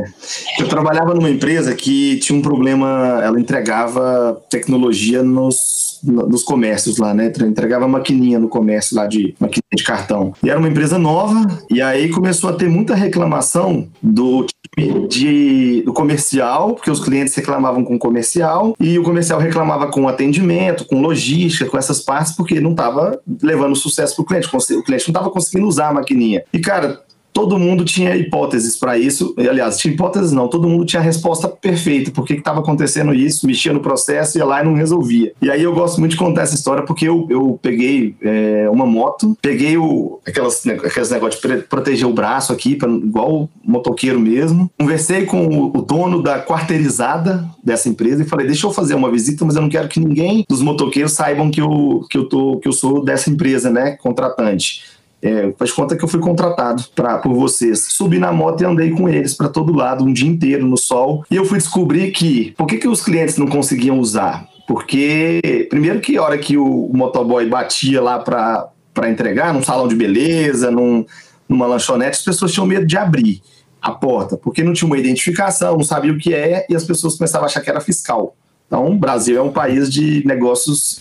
É. Eu trabalhava numa empresa que tinha um problema, ela entregava tecnologia nos, nos comércios lá, né? Entregava maquininha no comércio lá de maquininha de cartão. E era uma empresa nova, e aí começou a ter muita reclamação do time de, do comercial, porque os clientes reclamavam com o comercial e o comercial reclamava com atendimento, com logística, com essas partes, porque não estava levando sucesso para o cliente. O cliente não estava conseguindo usar a maquininha. E, cara, todo mundo tinha hipóteses para isso. Aliás, tinha hipóteses não, todo mundo tinha a resposta perfeita. Por que estava acontecendo isso? Mexia no processo, ia lá e não resolvia. E aí eu gosto muito de contar essa história porque eu, eu peguei é, uma moto, peguei o, aquelas, aqueles negócios de proteger o braço aqui, pra, igual motoqueiro mesmo. Conversei com o, o dono da quarteirizada dessa empresa e falei: deixa eu fazer uma visita, mas eu não quero que ninguém dos motoqueiros saibam que eu, que eu, tô, que eu sou dessa empresa, né? Contratante. É, faz conta que eu fui contratado pra, por vocês. Subi na moto e andei com eles para todo lado um dia inteiro no sol. E eu fui descobrir que por que, que os clientes não conseguiam usar? Porque, primeiro, que a hora que o, motoboy batia lá para entregar, num salão de beleza, num, numa lanchonete, as pessoas tinham medo de abrir. a porta, porque não tinha uma identificação, não sabia o que é, e as pessoas começavam a achar que era fiscal. Então, o Brasil é um país de negócios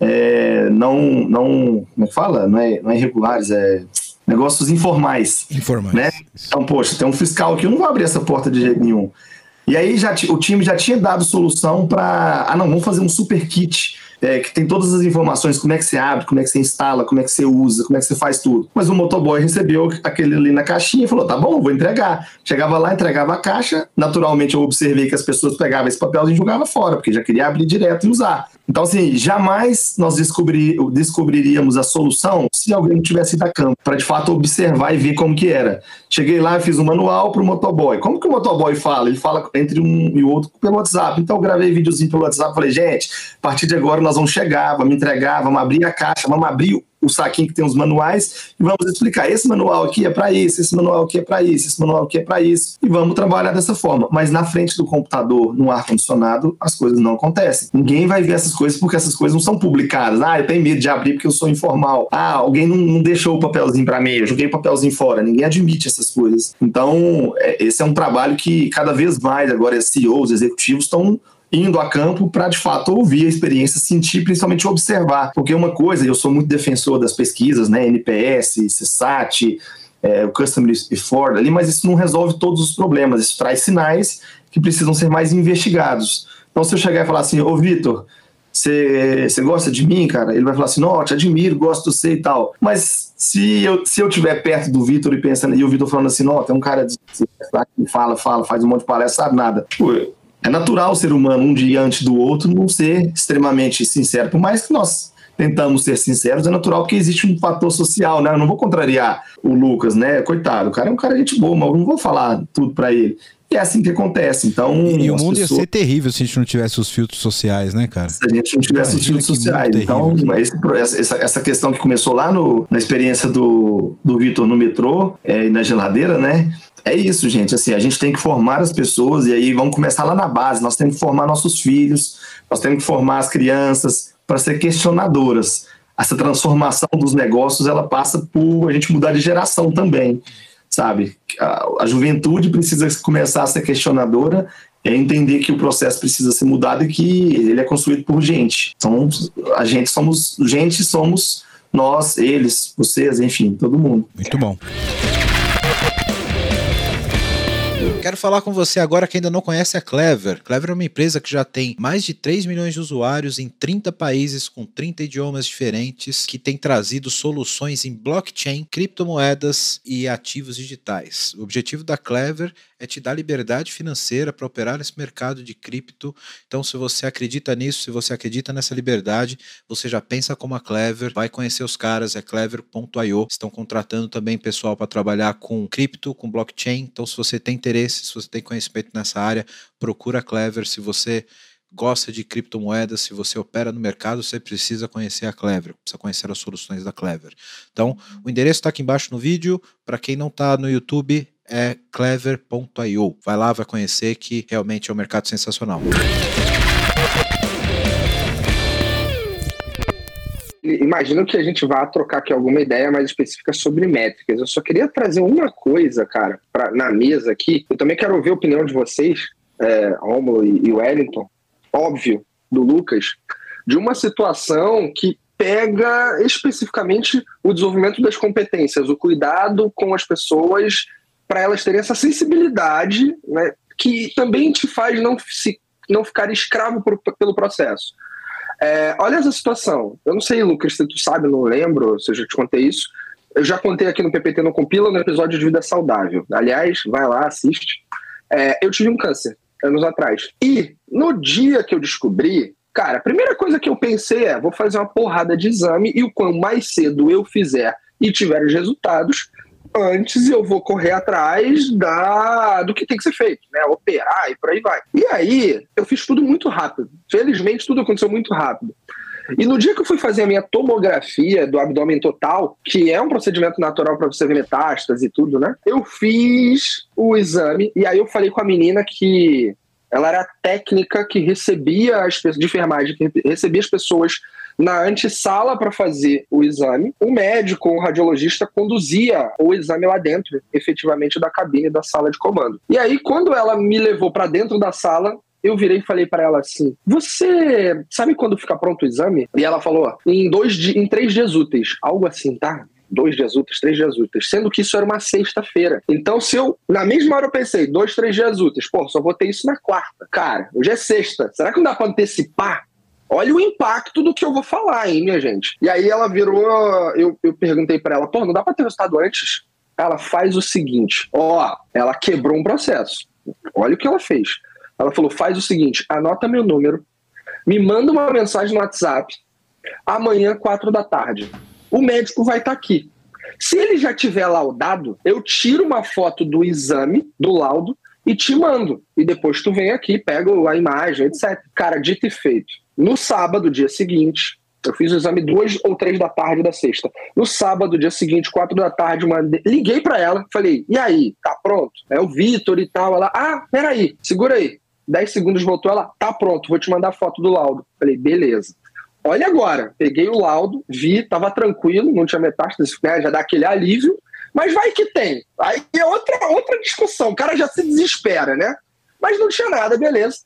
é, não, não, como é que fala? Não é, não é irregulares, é negócios informais. Informais. Né? Então, poxa, tem um fiscal aqui, eu não vou abrir essa porta de jeito nenhum. E aí já, o time já tinha dado solução para, ah não, vamos fazer um super kit é, que tem todas as informações, como é que você abre, como é que você instala, como é que você usa, como é que você faz tudo. Mas o motoboy recebeu aquele ali na caixinha e falou: tá bom, vou entregar. Chegava lá, entregava a caixa. Naturalmente, eu observei que as pessoas pegavam esse papel e jogavam fora, porque já queria abrir direto e usar. Então, assim, jamais nós descobrir, descobriríamos a solução se alguém não tivesse ido a campo, para de fato observar e ver como que era. Cheguei lá e fiz um manual para o motoboy. Como que o motoboy fala? Ele fala entre um e outro pelo WhatsApp. Então, eu gravei videozinho pelo WhatsApp falei, gente, a partir de agora nós vamos chegar, vamos entregar, vamos abrir a caixa, vamos abrir o saquinho que tem os manuais e vamos explicar. Esse manual aqui é para isso, esse manual aqui é para isso, esse manual aqui é para isso. E vamos trabalhar dessa forma. Mas na frente do computador, no ar-condicionado, as coisas não acontecem. Ninguém vai ver essas coisas porque essas coisas não são publicadas. Ah, eu tenho medo de abrir porque eu sou informal. Ah, alguém não, não deixou o papelzinho para mim, eu joguei o papelzinho fora. Ninguém admite essas coisas. Então, é, esse é um trabalho que cada vez mais agora CEOs, executivos estão indo a campo para de fato ouvir a experiência, sentir, principalmente observar. Porque uma coisa, eu sou muito defensor das pesquisas, né, NPS, CSAT, é, o Customer Effort ali, mas isso não resolve todos os problemas, isso traz sinais que precisam ser mais investigados. Então, se eu chegar e falar assim, ô Vitor, você gosta de mim, cara? Ele vai falar assim, não, te admiro, gosto de você e tal. Mas se eu, se eu tiver perto do Vitor e pensando, e o Vitor falando assim, não, tem um cara que fala, fala, faz um monte de palestra, sabe nada. Tipo, é natural o ser humano, um diante do outro, não ser extremamente sincero. Por mais que nós tentamos ser sinceros, é natural porque existe um fator social, né? Eu não vou contrariar o Lucas, né? Coitado, o cara é um cara de gente boa, mas eu não vou falar tudo para ele. E é assim que acontece. Então, e, e o mundo pessoas... ia ser terrível se a gente não tivesse os filtros sociais, né, cara? Se a gente não tivesse Imagina os filtros sociais. Então, esse, essa, essa questão que começou lá no, na experiência do, do Vitor no metrô é, e na geladeira, né? É isso, gente. Assim, a gente tem que formar as pessoas e aí vamos começar lá na base. Nós temos que formar nossos filhos, nós temos que formar as crianças para ser questionadoras. Essa transformação dos negócios ela passa por a gente mudar de geração também, sabe? A, a juventude precisa começar a ser questionadora é entender que o processo precisa ser mudado e que ele é construído por gente. Então, a gente somos gente, somos nós, eles, vocês, enfim, todo mundo. Muito bom. Quero falar com você agora que ainda não conhece a Clever. Clever é uma empresa que já tem mais de 3 milhões de usuários em 30 países com 30 idiomas diferentes, que tem trazido soluções em blockchain, criptomoedas e ativos digitais. O objetivo da Clever é te dar liberdade financeira para operar nesse mercado de cripto. Então, se você acredita nisso, se você acredita nessa liberdade, você já pensa como a Clever, vai conhecer os caras, é clever.io. Estão contratando também pessoal para trabalhar com cripto, com blockchain. Então, se você tem interesse, se você tem conhecimento nessa área, procura a Clever. Se você gosta de criptomoedas, se você opera no mercado, você precisa conhecer a Clever, precisa conhecer as soluções da Clever. Então, o endereço está aqui embaixo no vídeo. Para quem não está no YouTube, é clever.io. Vai lá, vai conhecer que realmente é um mercado sensacional. Imagino que a gente vá trocar aqui alguma ideia mais específica sobre métricas. Eu só queria trazer uma coisa, cara, pra, na mesa aqui. Eu também quero ouvir a opinião de vocês, é, Romulo e, e Wellington, óbvio, do Lucas, de uma situação que pega especificamente o desenvolvimento das competências, o cuidado com as pessoas para elas terem essa sensibilidade, né, que também te faz não, se, não ficar escravo por, pelo processo. É, olha essa situação. Eu não sei, Lucas, se tu sabe, não lembro se eu já te contei isso. Eu já contei aqui no PPT no Compila, no episódio de Vida Saudável. Aliás, vai lá, assiste. É, eu tive um câncer anos atrás. E no dia que eu descobri, cara, a primeira coisa que eu pensei é: vou fazer uma porrada de exame e o quanto mais cedo eu fizer e tiver os resultados, antes eu vou correr atrás da do que tem que ser feito, né? Operar e por aí vai. E aí, eu fiz tudo muito rápido. Felizmente, tudo aconteceu muito rápido. E no dia que eu fui fazer a minha tomografia do abdômen total, que é um procedimento natural para você ver metástase e tudo, né? Eu fiz o exame e aí eu falei com a menina que ela era a técnica que recebia as de enfermagem, que recebia as pessoas na antessala para fazer o exame. O médico, o radiologista, conduzia o exame lá dentro, efetivamente, da cabine da sala de comando. E aí, quando ela me levou para dentro da sala, eu virei e falei para ela assim: Você sabe quando fica pronto o exame? E ela falou: em, dois, em três dias úteis. Algo assim, tá? dois dias úteis, três dias úteis, sendo que isso era uma sexta-feira. Então, se eu, na mesma hora eu pensei, dois, três dias úteis, pô, só vou ter isso na quarta. Cara, hoje é sexta. Será que não dá pra antecipar? Olha o impacto do que eu vou falar, hein, minha gente. E aí ela virou, eu, eu perguntei para ela, pô, não dá pra ter resultado antes? Ela faz o seguinte, ó, ela quebrou um processo. Olha o que ela fez. Ela falou, faz o seguinte, anota meu número, me manda uma mensagem no WhatsApp, amanhã, quatro da tarde o médico vai estar tá aqui. Se ele já tiver laudado, eu tiro uma foto do exame, do laudo, e te mando. E depois tu vem aqui, pega a imagem, etc. Cara, dito e feito. No sábado, dia seguinte, eu fiz o exame duas ou três da tarde da sexta. No sábado, dia seguinte, quatro da tarde, uma... liguei para ela, falei, e aí, tá pronto? É o Vitor e tal. Ela, ah, peraí, segura aí. Dez segundos voltou, ela, tá pronto, vou te mandar foto do laudo. Falei, beleza. Olha agora, peguei o laudo, vi, tava tranquilo, não tinha metástase, né, já dá aquele alívio, mas vai que tem. Aí é outra, outra discussão, o cara já se desespera, né? Mas não tinha nada, beleza.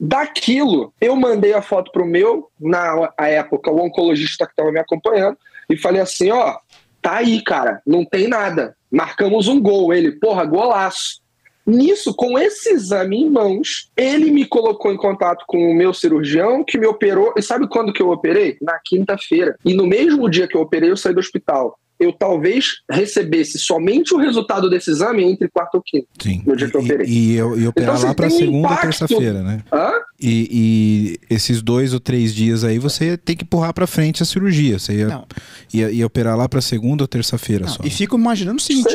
Daquilo, eu mandei a foto pro meu, na época, o oncologista que estava me acompanhando, e falei assim: ó, tá aí, cara, não tem nada. Marcamos um gol. Ele, porra, golaço. Nisso, com esse exame em mãos, ele me colocou em contato com o meu cirurgião que me operou. E sabe quando que eu operei? Na quinta-feira. E no mesmo dia que eu operei, eu saí do hospital eu talvez recebesse somente o resultado desse exame entre quarta ou quinta. Sim. No dia que eu operei. E, e, eu, e operar então, lá para segunda ou terça-feira, né? Hã? E, e, esses dois ou três dias aí você tem que empurrar para frente a cirurgia. Você ia, ia, ia operar lá para segunda ou terça-feira só. E fico imaginando o seguinte: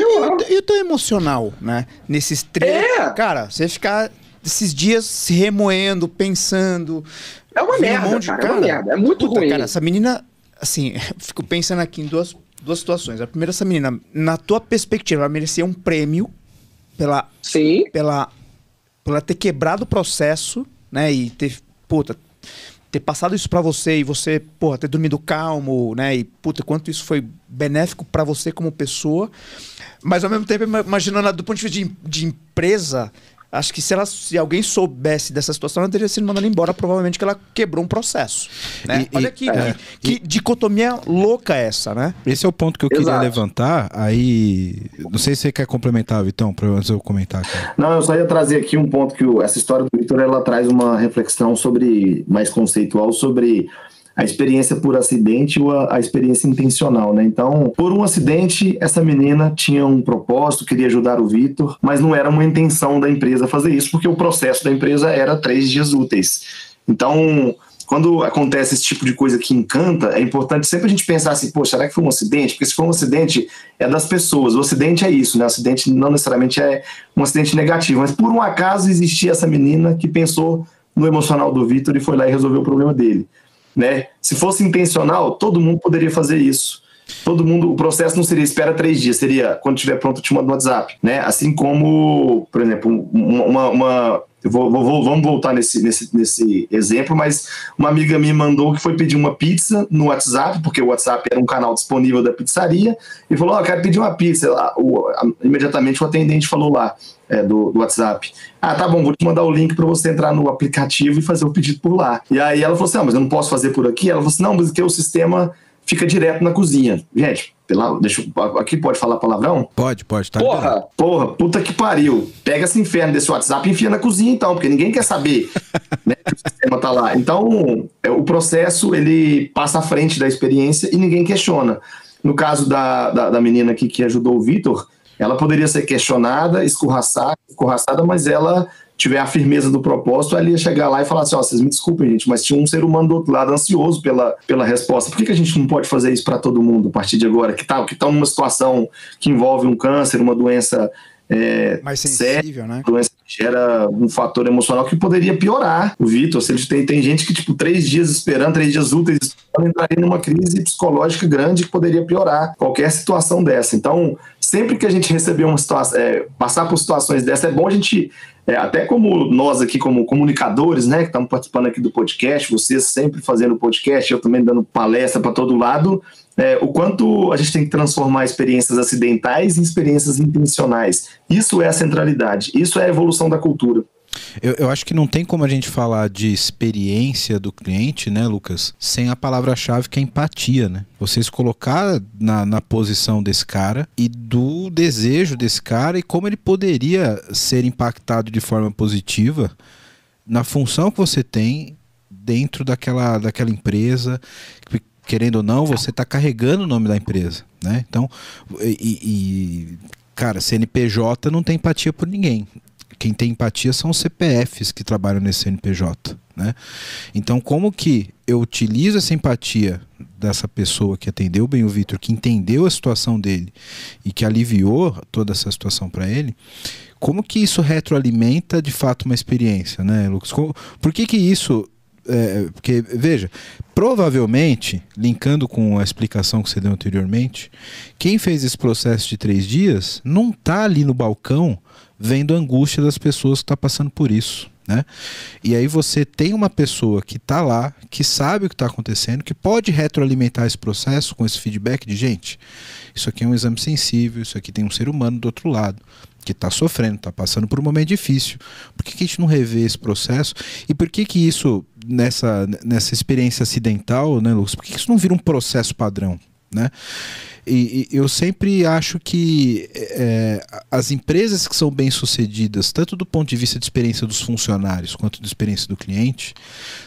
e o teu emocional, né? Nesses três. É. Cara, você ficar esses dias se remoendo, pensando. É uma merda, um cara, cara, É uma merda. É muito puta, ruim. Cara, essa menina, assim, fico pensando aqui em duas duas situações. A primeira, essa menina, na tua perspectiva, ela merecia um prêmio pela. Sim. Pela, pela ter quebrado o processo, né? E ter. Puta, ter passado isso para você e você, porra, ter dormido calmo, né? E puta, quanto isso foi benéfico para você como pessoa. Mas ao mesmo tempo, imaginando do ponto de vista de, de empresa, Acho que se, ela, se alguém soubesse dessa situação, ela teria sido mandada embora, provavelmente que ela quebrou um processo. Né? E, Olha que, é, que, que dicotomia louca essa, né? Esse é o ponto que eu Exato. queria levantar. Aí, não sei se você quer complementar, Vitão, para eu comentar. Aqui. Não, eu só ia trazer aqui um ponto que o, essa história do Vitor ela traz uma reflexão sobre mais conceitual sobre a experiência por acidente ou a, a, experiência intencional, né? Então, por um acidente, essa menina tinha um propósito, queria ajudar o Vitor, mas não era uma intenção da empresa fazer isso, porque o processo da empresa era três dias úteis. Então, quando acontece esse tipo de coisa que encanta, é importante sempre a gente pensar assim, pô, será que foi um acidente? Porque se for um acidente, é das pessoas. O acidente é isso, né? O acidente não necessariamente é um acidente negativo, mas por um acaso existia essa menina que pensou no emocional do Vitor e foi lá e resolveu o problema dele né? Se fosse intencional, todo mundo poderia fazer isso. Todo mundo, o processo não seria espera três dias, seria quando estiver pronto, eu te mando no WhatsApp, né? Assim como, por exemplo, uma, uma Vou, vou, vamos voltar nesse, nesse, nesse exemplo, mas uma amiga minha mandou que foi pedir uma pizza no WhatsApp, porque o WhatsApp era um canal disponível da pizzaria, e falou: Ó, oh, quero pedir uma pizza. O, imediatamente o atendente falou lá é, do, do, WhatsApp: Ah, tá bom, vou te mandar o link para você entrar no aplicativo e fazer o pedido por lá. E aí ela falou assim: Ah, mas eu não posso fazer por aqui? Ela falou assim: Não, mas que o sistema fica direto na cozinha. Gente, pela, deixa, aqui pode falar palavrão? Pode, pode, tá. Porra, porra, puta que pariu. Pega esse inferno desse WhatsApp e enfia na cozinha então, porque ninguém quer saber né, que o sistema tá lá. Então, é, o processo, ele passa à frente da experiência e ninguém questiona. No caso da, da, da menina aqui que ajudou o Vitor, ela poderia ser questionada, escorraçada, escorraçada, mas ela tiver a firmeza do propósito, ela ia chegar lá e falar assim: ó, oh, vocês me desculpem, gente, mas tinha um ser humano do outro lado ansioso pela, pela resposta. Por que, que a gente não pode fazer isso para todo mundo a partir de agora? Que tá, que tá numa situação que envolve um câncer, uma doença é, mais sensível, séria, né? Doença que gera um fator emocional que poderia piorar o Vitor. Se ele tem, tem gente que, tipo, três dias esperando, três dias úteis, entraria numa crise psicológica grande que poderia piorar qualquer situação dessa. Então, sempre que a gente receber uma situação, é, passar por situações dessa, é bom a gente é, até como nós aqui, como comunicadores, né, que estamos participando aqui do podcast, vocês sempre fazendo podcast, eu também dando palestra para todo lado, é, o quanto a gente tem que transformar experiências acidentais em experiências intencionais. Isso é a centralidade, isso é a evolução da cultura. Eu, eu, acho que não tem como a gente falar de experiência do cliente, né, Lucas, sem a palavra-chave que é empatia, né? Você se colocar na, na posição desse cara e do desejo desse cara e como ele poderia ser impactado de forma positiva na função que você tem dentro daquela, daquela empresa. Querendo ou não, você está carregando o nome da empresa, né? Então, e, e cara, CNPJ não tem empatia por ninguém quem tem empatia são os CPFs que trabalham nesse CNPJ. Né? Então, como que eu utilizo essa empatia dessa pessoa que atendeu bem o Vitor, que entendeu a situação dele e que aliviou toda essa situação para ele, como que isso retroalimenta de fato uma experiência, né, Lucas? Por que que isso é, porque, veja, provavelmente, linkando com a explicação que você deu anteriormente, quem fez esse processo de três dias não está ali no balcão vendo a angústia das pessoas que estão tá passando por isso. Né? E aí você tem uma pessoa que está lá, que sabe o que está acontecendo, que pode retroalimentar esse processo com esse feedback de gente. Isso aqui é um exame sensível, isso aqui tem um ser humano do outro lado que está sofrendo, está passando por um momento difícil. Por que, que, a gente não revê esse processo? E por que que isso, nessa, nessa experiência acidental, né, Lucas, por que, que isso não vira um processo padrão? Né? E, e eu sempre acho que é, as empresas que são bem sucedidas, tanto do ponto de vista de experiência dos funcionários quanto de experiência do cliente,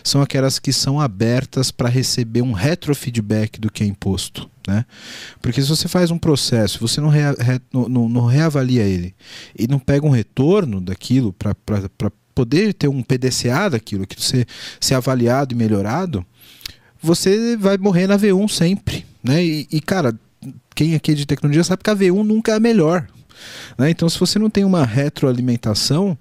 são aquelas que são abertas para receber um retrofeedback do que é imposto. Né? Porque se você faz um processo, você não, rea, re, não, não, reavalia ele e não pega um retorno daquilo para poder ter um PDCA daquilo, que você ser avaliado e melhorado, você vai morrer na V1 sempre. Né? E, e, cara, quem aqui é de tecnologia sabe que a V1 nunca é a melhor. Né? Então, se você não tem uma retroalimentação,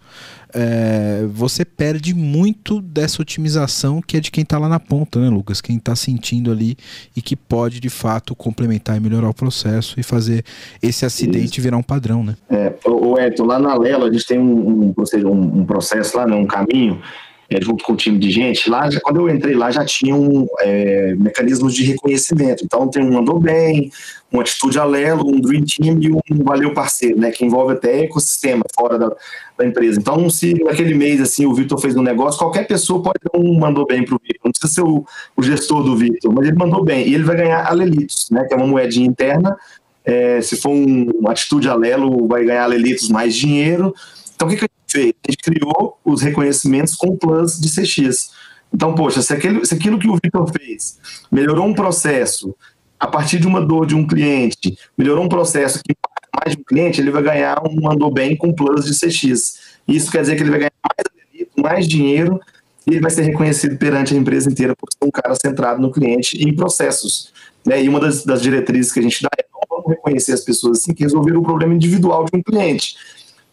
é, você perde muito dessa otimização que é de quem está lá na ponta, né, Lucas? Quem está sentindo ali e que pode, de fato, complementar e melhorar o processo e fazer esse acidente Isso. virar um padrão, né? É, o Edson, lá na Lelo a gente tem um, um, um processo lá, né, um caminho é, junto com o time de gente, lá, já, quando eu entrei lá, já tinham é, mecanismos de reconhecimento. Então, tem um andou bem, uma atitude alelo, um dream team e um valeu parceiro, né, que envolve até ecossistema fora da, da empresa. Então, se naquele mês, assim, o Vitor fez um negócio, qualquer pessoa pode ter um mandou bem para o Vitor. Não precisa ser o, o gestor do Vitor, mas ele mandou bem. E ele vai ganhar alelitos, né, que é uma moedinha interna. É, se for um, uma atitude alelo, vai ganhar alelitos mais dinheiro. Então, o que, que fez? A gente criou os reconhecimentos com plus de CX. Então, poxa, se aquilo, se aquilo que o Vitor fez melhorou um processo a partir de uma dor de um cliente, melhorou um processo que mais de um cliente, ele vai ganhar um mandou bem com plus de CX. Isso quer dizer que ele vai ganhar mais, mais dinheiro e ele vai ser reconhecido perante a empresa inteira por ser um cara centrado no cliente e em processos. Né? E uma das, das diretrizes que a gente dá é não vamos reconhecer as pessoas assim que resolveram o problema individual de um cliente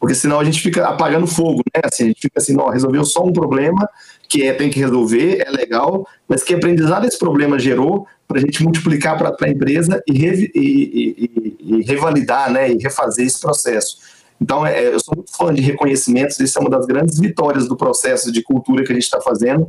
porque senão a gente fica apagando fogo, né? Assim, a gente fica assim, não, resolveu só um problema que é, tem que resolver, é legal, mas que aprendizado esse problema gerou para a gente multiplicar para a empresa e, re, e, e, e, revalidar, né? E refazer esse processo. Então, é, eu sou muito fã de reconhecimentos, isso é uma das grandes vitórias do processo de cultura que a gente está fazendo,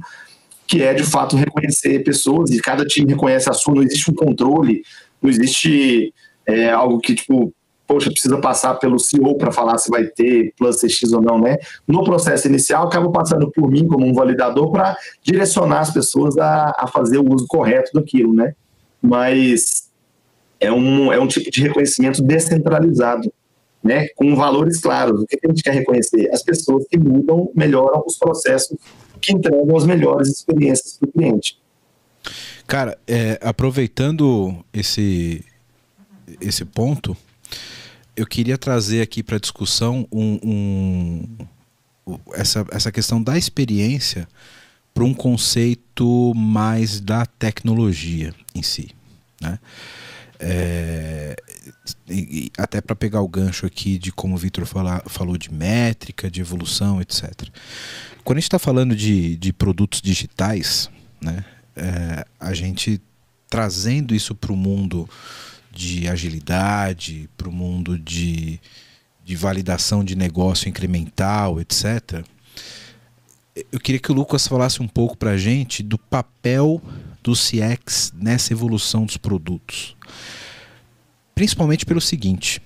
que é de fato reconhecer pessoas e cada time reconhece a sua, não existe um controle, não existe é, algo que, tipo, poxa, precisa passar pelo CEO para falar se vai ter Plus CX ou não, né? No processo inicial, acaba passando por mim como um validador para direcionar as pessoas a, a fazer o uso correto daquilo, né? Mas é um, é um tipo de reconhecimento descentralizado, né? Com valores claros. O que a gente quer reconhecer? As pessoas que mudam, melhoram os processos que entregam as melhores experiências para o cliente. Cara, é, aproveitando esse, esse ponto, eu queria trazer aqui para discussão um, um, essa, essa questão da experiência para um conceito mais da tecnologia em si. Né? É, e, até para pegar o gancho aqui de como o Vitor falou de métrica, de evolução, etc. Quando a gente está falando de, de produtos digitais, né, é, a gente trazendo isso para o mundo de agilidade, para o mundo de, de validação de negócio incremental, etc. Eu queria que o Lucas falasse um pouco para a gente do papel do CX nessa evolução dos produtos. Principalmente pelo seguinte: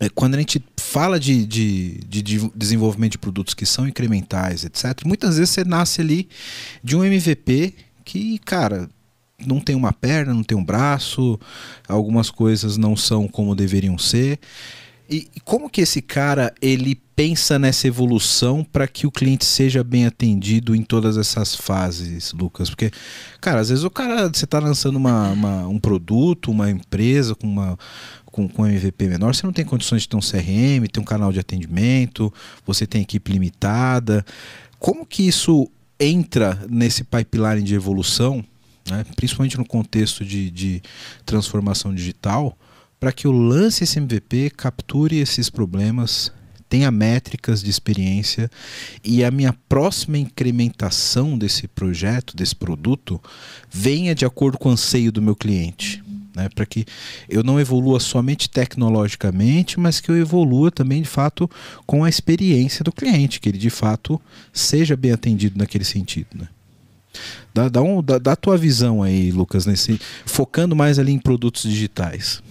é, quando a gente fala de, de, de, desenvolvimento de produtos que são incrementais, etc., muitas vezes você nasce ali de um MVP que, cara, não tem uma perna, não tem um braço, algumas coisas não são como deveriam ser. E, como que esse cara ele pensa nessa evolução para que o cliente seja bem atendido em todas essas fases, Lucas? Porque, cara, às vezes o cara, você está lançando uma, uma, um produto, uma empresa com uma com, com MVP menor, você não tem condições de ter um CRM, ter um canal de atendimento, você tem equipe limitada. Como que isso entra nesse pipeline de evolução, né, principalmente no contexto de, de transformação digital, para que eu lance esse MVP, capture esses problemas, tenha métricas de experiência e a minha próxima incrementação desse projeto, desse produto, venha de acordo com o anseio do meu cliente né? para que eu não evolua somente tecnologicamente, mas que eu evolua também de fato com a experiência do cliente, que ele de fato seja bem atendido naquele sentido. Né? Dá, dá, um, dá, dá a tua visão aí, Lucas, nesse, focando mais ali em produtos digitais.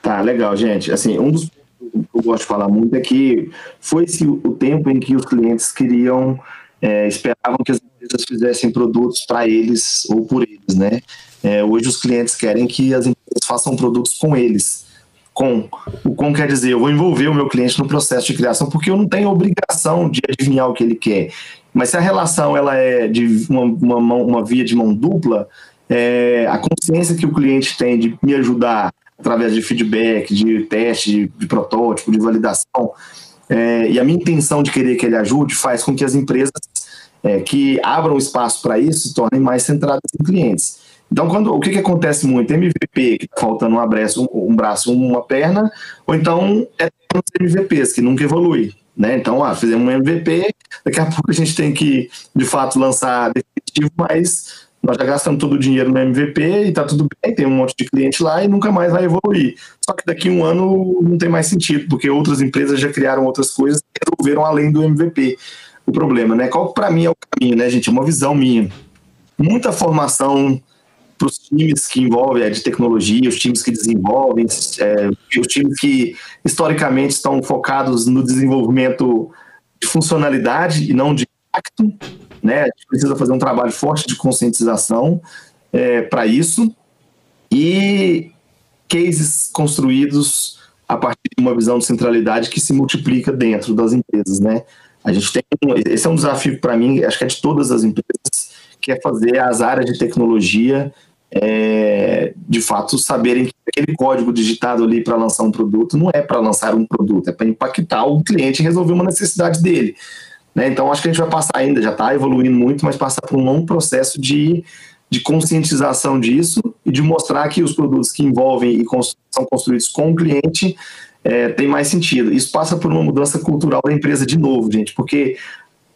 Tá, legal, gente. Assim, um dos que eu gosto de falar muito é que foi esse o tempo em que os clientes queriam, é, esperavam que as empresas fizessem produtos para eles ou por eles, né? É, hoje os clientes querem que as empresas façam produtos com eles. Com. O com quer dizer, eu vou envolver o meu cliente no processo de criação, porque eu não tenho obrigação de adivinhar o que ele quer. Mas se a relação ela é de uma, uma, uma via de mão dupla, é, a consciência que o cliente tem de me ajudar através de feedback, de teste, de, de protótipo, de validação, é, e a minha intenção de querer que ele ajude faz com que as empresas é, que abram espaço para isso se tornem mais centradas em clientes. Então, quando, o que, que acontece muito? MVP, que está faltando um abraço, um, um, braço, uma perna, ou então é MVPs, que nunca evolui. Né? Então, ah, fizemos um MVP, daqui a pouco a gente tem que, de fato, lançar definitivo, mas nós já gastamos todo o dinheiro no MVP e está tudo bem, tem um monte de cliente lá e nunca mais vai evoluir. Só que daqui a um ano não tem mais sentido, porque outras empresas já criaram outras coisas e resolveram além do MVP o problema. Né? Qual para mim é o caminho, né, gente? É uma visão minha. Muita formação para os times que envolvem é, de tecnologia, os times que desenvolvem, é, os times que historicamente estão focados no desenvolvimento de funcionalidade e não de impacto. Né? A gente precisa fazer um trabalho forte de conscientização é, para isso e cases construídos a partir de uma visão de centralidade que se multiplica dentro das empresas, né? A gente tem esse é um desafio para mim, acho que é de todas as empresas, que é fazer as áreas de tecnologia é, de fato saberem que aquele código digitado ali para lançar um produto não é para lançar um produto, é para impactar o cliente e resolver uma necessidade dele. Né? Então acho que a gente vai passar ainda, já está evoluindo muito, mas passar por um longo processo de, de conscientização disso e de mostrar que os produtos que envolvem e são construídos com o cliente é, tem mais sentido. Isso passa por uma mudança cultural da empresa de novo, gente, porque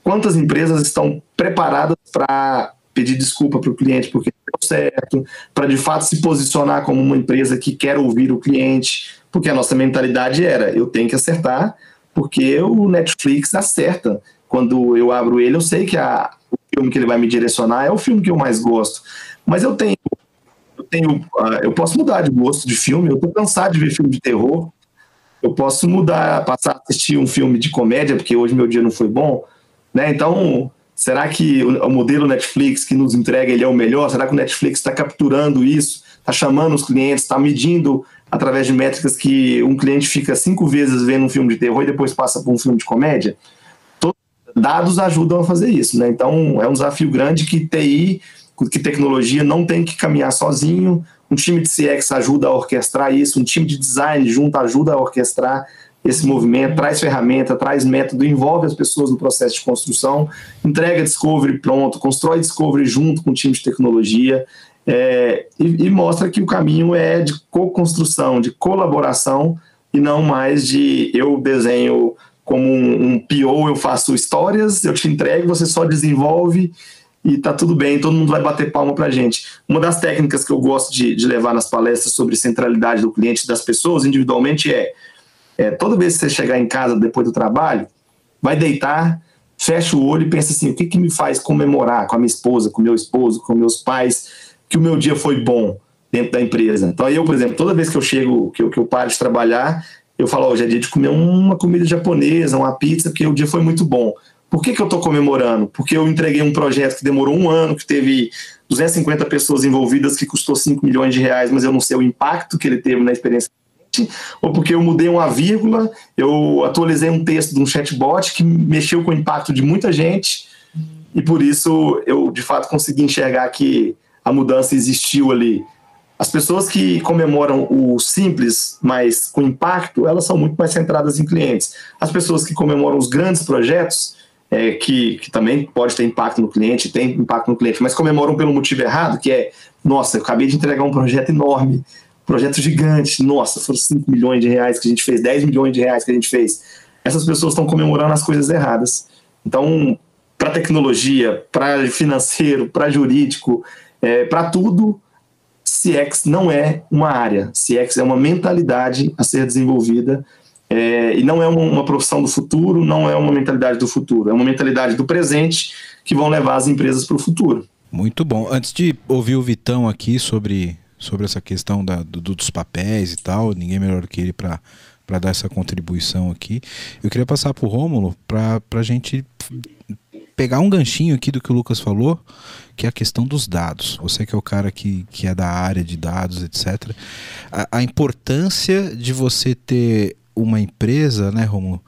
quantas empresas estão preparadas para pedir desculpa para o cliente porque deu certo, para de fato se posicionar como uma empresa que quer ouvir o cliente, porque a nossa mentalidade era: eu tenho que acertar, porque o Netflix acerta. Quando eu abro ele, eu sei que a, o filme que ele vai me direcionar é o filme que eu mais gosto. Mas eu tenho, eu tenho, uh, eu posso mudar de gosto de filme. Eu estou cansado de ver filme de terror. Eu posso mudar, passar a assistir um filme de comédia porque hoje meu dia não foi bom, né? Então Será que o, modelo Netflix que nos entrega ele é o melhor? Será que o Netflix está capturando isso? Está chamando os clientes? Está medindo através de métricas que um cliente fica cinco vezes vendo um filme de terror e depois passa por um filme de comédia? Todos dados ajudam a fazer isso, né? Então é um desafio grande que TI, que tecnologia não tem que caminhar sozinho. Um time de CX ajuda a orquestrar isso, um time de design junto ajuda a orquestrar esse movimento, traz ferramenta, traz método, envolve as pessoas no processo de construção, entrega Discovery pronto, constrói Discovery junto com o time de tecnologia. É, e, e, mostra que o caminho é de co-construção, de colaboração e não mais de eu desenho como um, um PO, eu faço histórias, eu te entrego, você só desenvolve e tá tudo bem, todo mundo vai bater palma pra gente. Uma das técnicas que eu gosto de, de levar nas palestras sobre centralidade do cliente das pessoas individualmente é É, toda vez que você chegar em casa depois do trabalho, vai deitar, fecha o olho e pensa assim: o que, que me faz comemorar com a minha esposa, com meu esposo, com meus pais, que o meu dia foi bom dentro da empresa. Então, eu, por exemplo, toda vez que eu chego, que eu, que eu paro de trabalhar, eu falo: hoje é dia de comer uma comida japonesa, uma pizza, porque o dia foi muito bom. Por que, que eu estou comemorando? Porque eu entreguei um projeto que demorou um ano, que teve 250 pessoas envolvidas, que custou 5 milhões de reais, mas eu não sei o impacto que ele teve na experiência ou porque eu mudei uma vírgula, eu atualizei um texto de um chatbot que mexeu com o impacto de muita gente, e por isso eu de fato consegui enxergar que a mudança existiu ali. As pessoas que comemoram o simples, mas com impacto, elas são muito mais centradas em clientes. As pessoas que comemoram os grandes projetos, é, que, que também pode ter impacto no cliente, tem impacto no cliente, mas comemoram pelo motivo errado, que é, nossa, eu acabei de entregar um projeto enorme, projeto gigante, nossa, foram 5 milhões de reais que a gente fez, 10 milhões de reais que a gente fez. Essas pessoas estão comemorando as coisas erradas. Então, para tecnologia, para financeiro, para jurídico, é, para tudo, CX não é uma área. CX é uma mentalidade a ser desenvolvida é, e não é uma, uma, profissão do futuro, não é uma mentalidade do futuro, é uma mentalidade do presente que vão levar as empresas para o futuro. Muito bom. Antes de ouvir o Vitão aqui sobre sobre essa questão da, do, dos papéis e tal. Ninguém melhor que ele para para dar essa contribuição aqui. Eu queria passar para o Rômulo para a gente pegar um ganchinho aqui do que o Lucas falou, que é a questão dos dados. Você que é o cara que, que é da área de dados, etc. A, a importância de você ter uma empresa, né, Rômulo,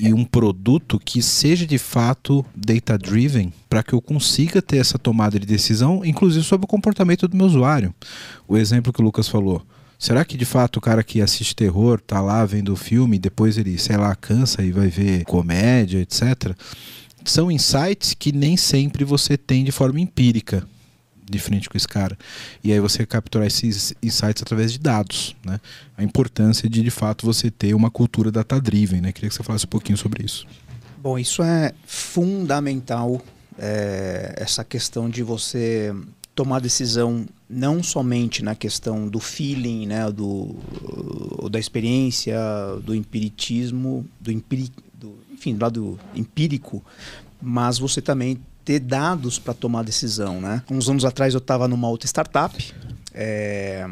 e um produto que seja de fato data-driven para que eu consiga ter essa tomada de decisão, inclusive sobre o comportamento do meu usuário. O exemplo que o Lucas falou. Será que de fato o cara que assiste terror tá lá vendo o filme e depois ele, sei lá, cansa e vai ver comédia, etc? São insights que nem sempre você tem de forma empírica de frente com esse cara. E aí você capturar esses insights através de dados, né? A importância de de fato você ter uma cultura data driven, né? Queria que você falasse um pouquinho sobre isso. Bom, isso é fundamental é, essa questão de você tomar decisão não somente na questão do feeling, né, do, da experiência, do empiritismo, do, empiri, do enfim, do lado empírico, mas você também ter dados para tomar decisão, né? Uns anos atrás eu estava numa outra startup é,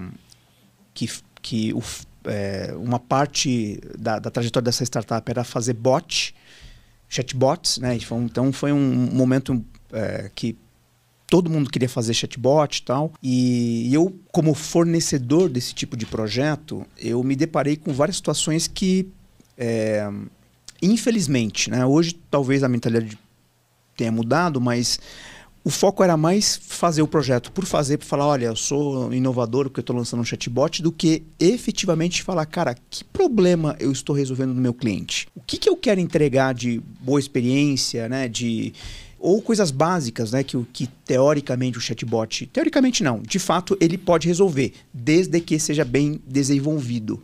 que, que o, é, uma parte da, da, trajetória dessa startup era fazer bot, chatbots, né? Então foi um momento é, que todo mundo queria fazer chatbot e tal. E eu, como fornecedor desse tipo de projeto, eu me deparei com várias situações que, é, infelizmente, né, hoje talvez a mentalidade tenha mudado, mas o foco era mais fazer o projeto por fazer, para falar, olha, eu sou inovador porque eu estou lançando um chatbot, do que efetivamente falar, cara, que problema eu estou resolvendo no meu cliente? O que, que eu quero entregar de boa experiência, né? De ou coisas básicas, né, que, que teoricamente o chatbot, teoricamente não, de fato ele pode resolver, desde que seja bem desenvolvido.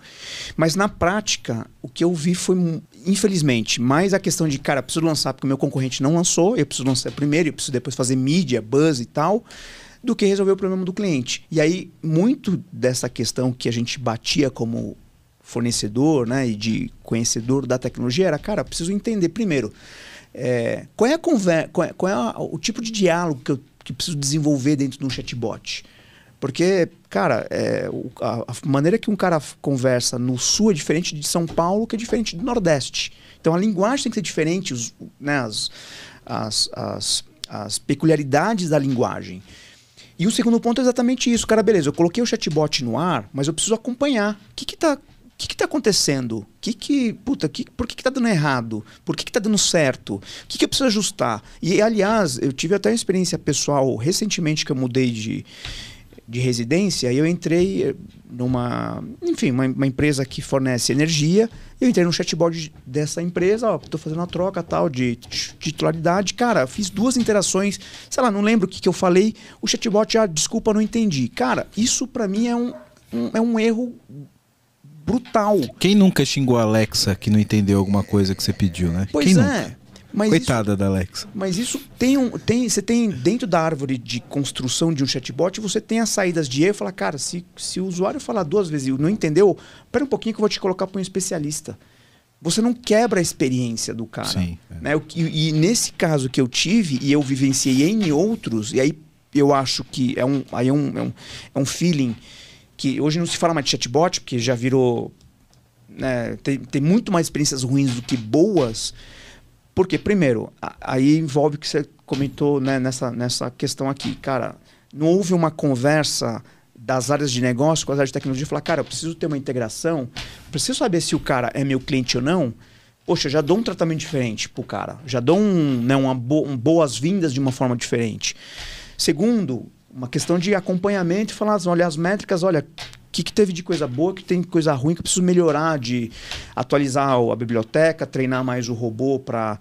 Mas na prática, o que eu vi foi, infelizmente, mais a questão de, cara, preciso lançar porque o meu concorrente não lançou, eu preciso lançar primeiro, eu preciso depois fazer mídia, buzz e tal, do que resolver o problema do cliente. E aí, muito dessa questão que a gente batia como fornecedor, né, e de conhecedor da tecnologia era, cara, preciso entender primeiro é, qual é, a conver qual é, qual é a, o tipo de diálogo que eu que preciso desenvolver dentro de um chatbot? Porque, cara, é, a, a, maneira que um cara conversa no sul é diferente de São Paulo, que é diferente do Nordeste. Então a linguagem tem que ser diferente, os, né, as, as, as, as peculiaridades da linguagem. E o segundo ponto é exatamente isso. Cara, beleza, eu coloquei o chatbot no ar, mas eu preciso acompanhar. O que está o que está acontecendo? Que que, puta, que, por que está dando errado? Por que está dando certo? O que, que eu preciso ajustar? E, aliás, eu tive até uma experiência pessoal recentemente que eu mudei de, de residência eu entrei numa, enfim, uma, uma, empresa que fornece energia. Eu entrei no chatbot dessa empresa, ó, tô fazendo a troca tal de titularidade. Cara, fiz duas interações, sei lá, não lembro o que, que eu falei. O chatbot, ah, desculpa, não entendi. Cara, isso para mim é um, um, é um erro brutal. Quem nunca xingou a Alexa que não entendeu alguma coisa que você pediu, né? Pois Quem é. Nunca? Mas Coitada isso, da Alexa. Mas isso tem um. Tem, você tem dentro da árvore de construção de um chatbot, você tem as saídas de erro e fala, cara, se, se o usuário falar duas vezes e não entendeu, espera um pouquinho que eu vou te colocar para um especialista. Você não quebra a experiência do cara. Sim, é. né? E, e, nesse caso que eu tive, e eu vivenciei em outros, e aí eu acho que é um, aí é um, é um, é um feeling que hoje não se fala mais de chatbot, porque já virou né, tem, tem muito mais experiências ruins do que boas. Porque, primeiro, aí envolve o que você comentou né, nessa, nessa questão aqui. Cara, não houve uma conversa das áreas de negócio com as áreas de tecnologia e falar, cara, eu preciso ter uma integração, preciso saber se o cara é meu cliente ou não. Poxa, já dou um tratamento diferente pro cara, já dou um, né, uma bo um boas-vindas de uma forma diferente. Segundo, uma questão de acompanhamento e falar, olha, as métricas, olha, que, que teve de coisa boa, que tem coisa ruim que eu preciso melhorar, de atualizar a biblioteca, treinar mais o robô para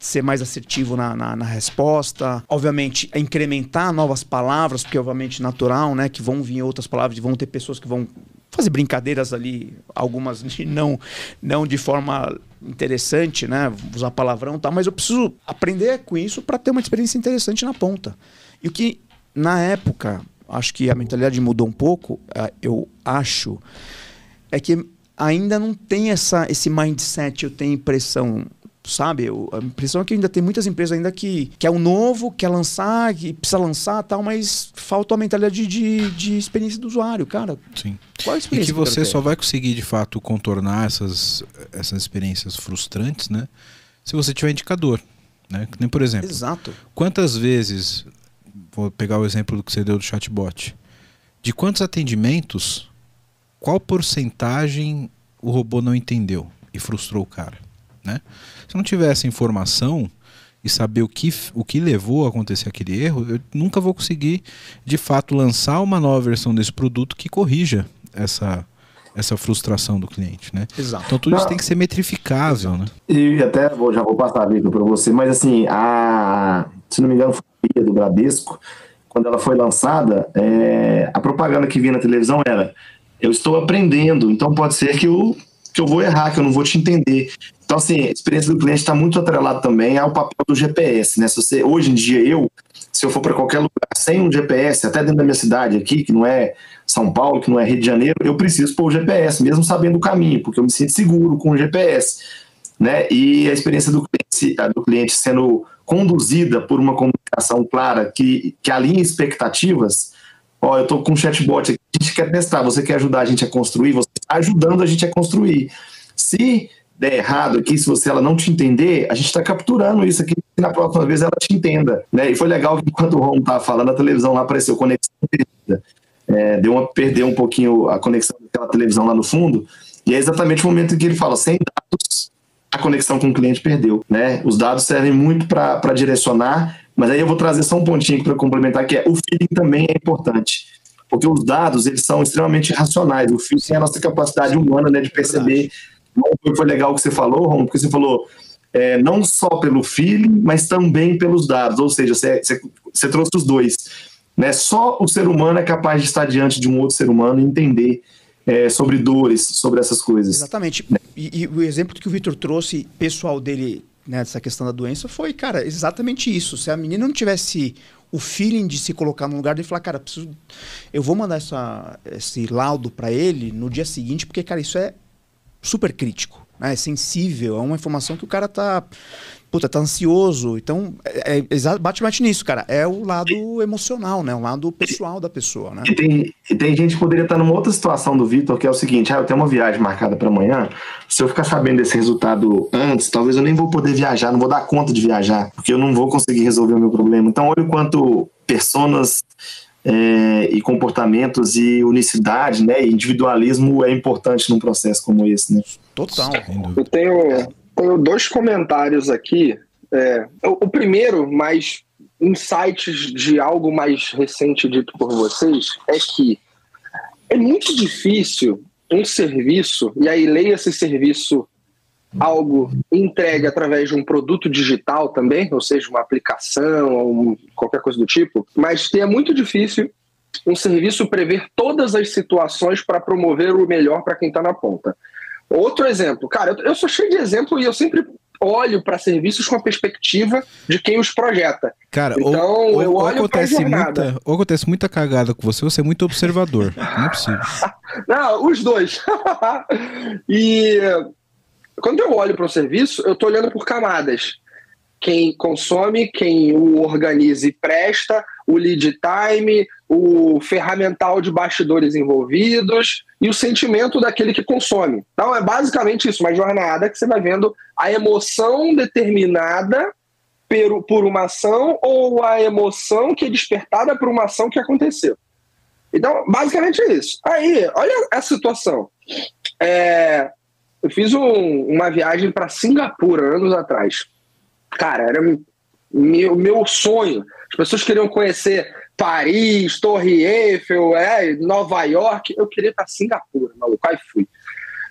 ser mais assertivo na, na, na, resposta. Obviamente, incrementar novas palavras, porque obviamente natural, né? Que vão vir outras palavras, vão ter pessoas que vão fazer brincadeiras ali, algumas não, não de forma interessante, né? Usar palavrão e tal, mas eu preciso aprender com isso para ter uma experiência interessante na ponta. E o que, na época, acho que a mentalidade mudou um pouco, é, eu acho, é que ainda não tem essa, esse mindset, eu tenho impressão, sabe? A impressão é que ainda tem muitas empresas ainda que quer o novo, quer lançar, que precisa lançar tal, mas falta a mentalidade de, de experiência do usuário, cara. Sim. Qual a experiência? E que você que só vai conseguir, de fato, contornar essas, essas experiências frustrantes, né? Se você tiver indicador. Né? Nem, por exemplo, Exato. quantas vezes vou pegar o exemplo do que você deu do chatbot. De quantos atendimentos, qual porcentagem o robô não entendeu e frustrou o cara? Né? Se não tiver essa informação e saber o que, o que levou a acontecer aquele erro, eu nunca vou conseguir, de fato, lançar uma nova versão desse produto que corrija essa, essa frustração do cliente, né? Exato. Então tudo isso tem que ser metrificável, Exato. né? E até vou, já vou passar a vida para você, mas assim, a, se não me engano, do Bradesco, quando ela foi lançada, é, a propaganda que vinha na televisão era: eu estou aprendendo, então pode ser que eu, que eu vou errar, que eu não vou te entender. Então, assim, a experiência do cliente está muito atrelada também ao papel do GPS, né? Se você, hoje em dia, eu, se eu for para qualquer lugar sem um GPS, até dentro da minha cidade aqui, que não é São Paulo, que não é Rio de Janeiro, eu preciso pôr o GPS, mesmo sabendo o caminho, porque eu me sinto seguro com o GPS, né? E a experiência do cliente, do cliente sendo conduzida por uma comunicação clara que, que alinhe expectativas, ó, eu estou com um chatbot aqui, a gente quer testar, você quer ajudar a gente a construir, você está ajudando a gente a construir. Se der errado aqui, se você ela não te entender, a gente está capturando isso aqui e na próxima vez ela te entenda. Né? E foi legal que enquanto o Ron estava falando, a televisão lá apareceu conexão perdida. É, deu uma, perdeu um pouquinho a conexão daquela televisão lá no fundo, e é exatamente o momento em que ele fala, sem dados, a conexão com o cliente perdeu. Né? Os dados servem muito para direcionar, mas aí eu vou trazer só um pontinho para complementar, que é o feeling também é importante. Porque os dados, eles são extremamente racionais. O feeling é a nossa capacidade humana né, de perceber. Foi, foi legal o que você falou, Rom, porque você falou é, não só pelo feeling, mas também pelos dados. Ou seja, você, você, você trouxe os dois. Né? Só o ser humano é capaz de estar diante de um outro ser humano e entender é, sobre dores, sobre essas coisas. Exatamente. E, e, o exemplo que o Vitor trouxe, pessoal dele, né, questão da doença, foi, cara, exatamente isso. Se a menina não tivesse o feeling de se colocar no lugar de falar, cara, preciso, eu vou mandar essa, esse laudo para ele no dia seguinte, porque, cara, isso é super crítico, né? é sensível, é uma informação que o cara tá puta, tá ansioso. Então, é, é, bate bate nisso, cara. É o lado emocional, né? O lado pessoal da pessoa, né? E tem, e tem gente que poderia estar numa outra situação do Vitor, que é o seguinte: ah, eu tenho uma viagem marcada para amanhã. Se eu ficar sabendo desse resultado antes, talvez eu nem vou poder viajar, não vou dar conta de viajar, porque eu não vou conseguir resolver o meu problema. Então, olha o quanto personas é, e comportamentos e unicidade, né, e individualismo é importante num processo como esse, né? Total. Eu tenho tenho dois comentários aqui. É, o, primeiro, mais insights de algo mais recente dito por vocês, é que é muito difícil um serviço, e aí leia esse serviço algo entregue através de um produto digital também, ou seja, uma aplicação ou qualquer coisa do tipo, mas é muito difícil um serviço prever todas as situações para promover o melhor para quem está na ponta. Outro exemplo, cara, eu, sou cheio de exemplo e eu sempre olho para serviços com a perspectiva de quem os projeta. Cara, então, ou, eu ou, olho acontece muita, ou acontece muita cagada com você, você é muito observador. Não é possível. Não, os dois. e quando eu olho para um serviço, eu estou olhando por camadas. Quem consome, quem o organiza e presta, o lead time, o ferramental de bastidores envolvidos e o sentimento daquele que consome. Então é basicamente isso, uma jornada que você vai vendo a emoção determinada por, uma ação ou a emoção que é despertada por uma ação que aconteceu. Então, basicamente é isso. Aí, olha a situação. É, eu fiz um, uma viagem para Singapura anos atrás. Cara, era meu, meu sonho. As pessoas queriam conhecer Paris, Torre Eiffel, é, Nova York. Eu queria para Singapura, maluco. Aí fui.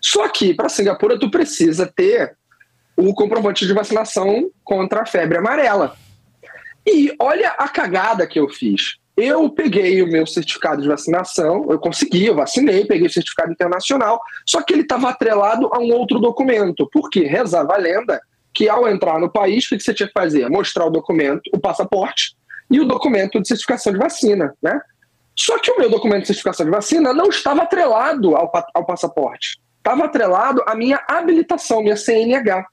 Só que para Singapura tu precisa ter o comprovante de vacinação contra a febre amarela. E olha a cagada que eu fiz. Eu peguei o meu certificado de vacinação, eu consegui, eu vacinei, peguei o certificado internacional, só que ele estava atrelado a um outro documento. Por quê? Rezava a lenda que ao entrar no país, o que você tinha que fazer? Mostrar o documento, o passaporte e o documento de certificação de vacina, né? Só que o meu documento de certificação de vacina não estava atrelado ao, ao passaporte. Estava atrelado à minha habilitação, minha CNH.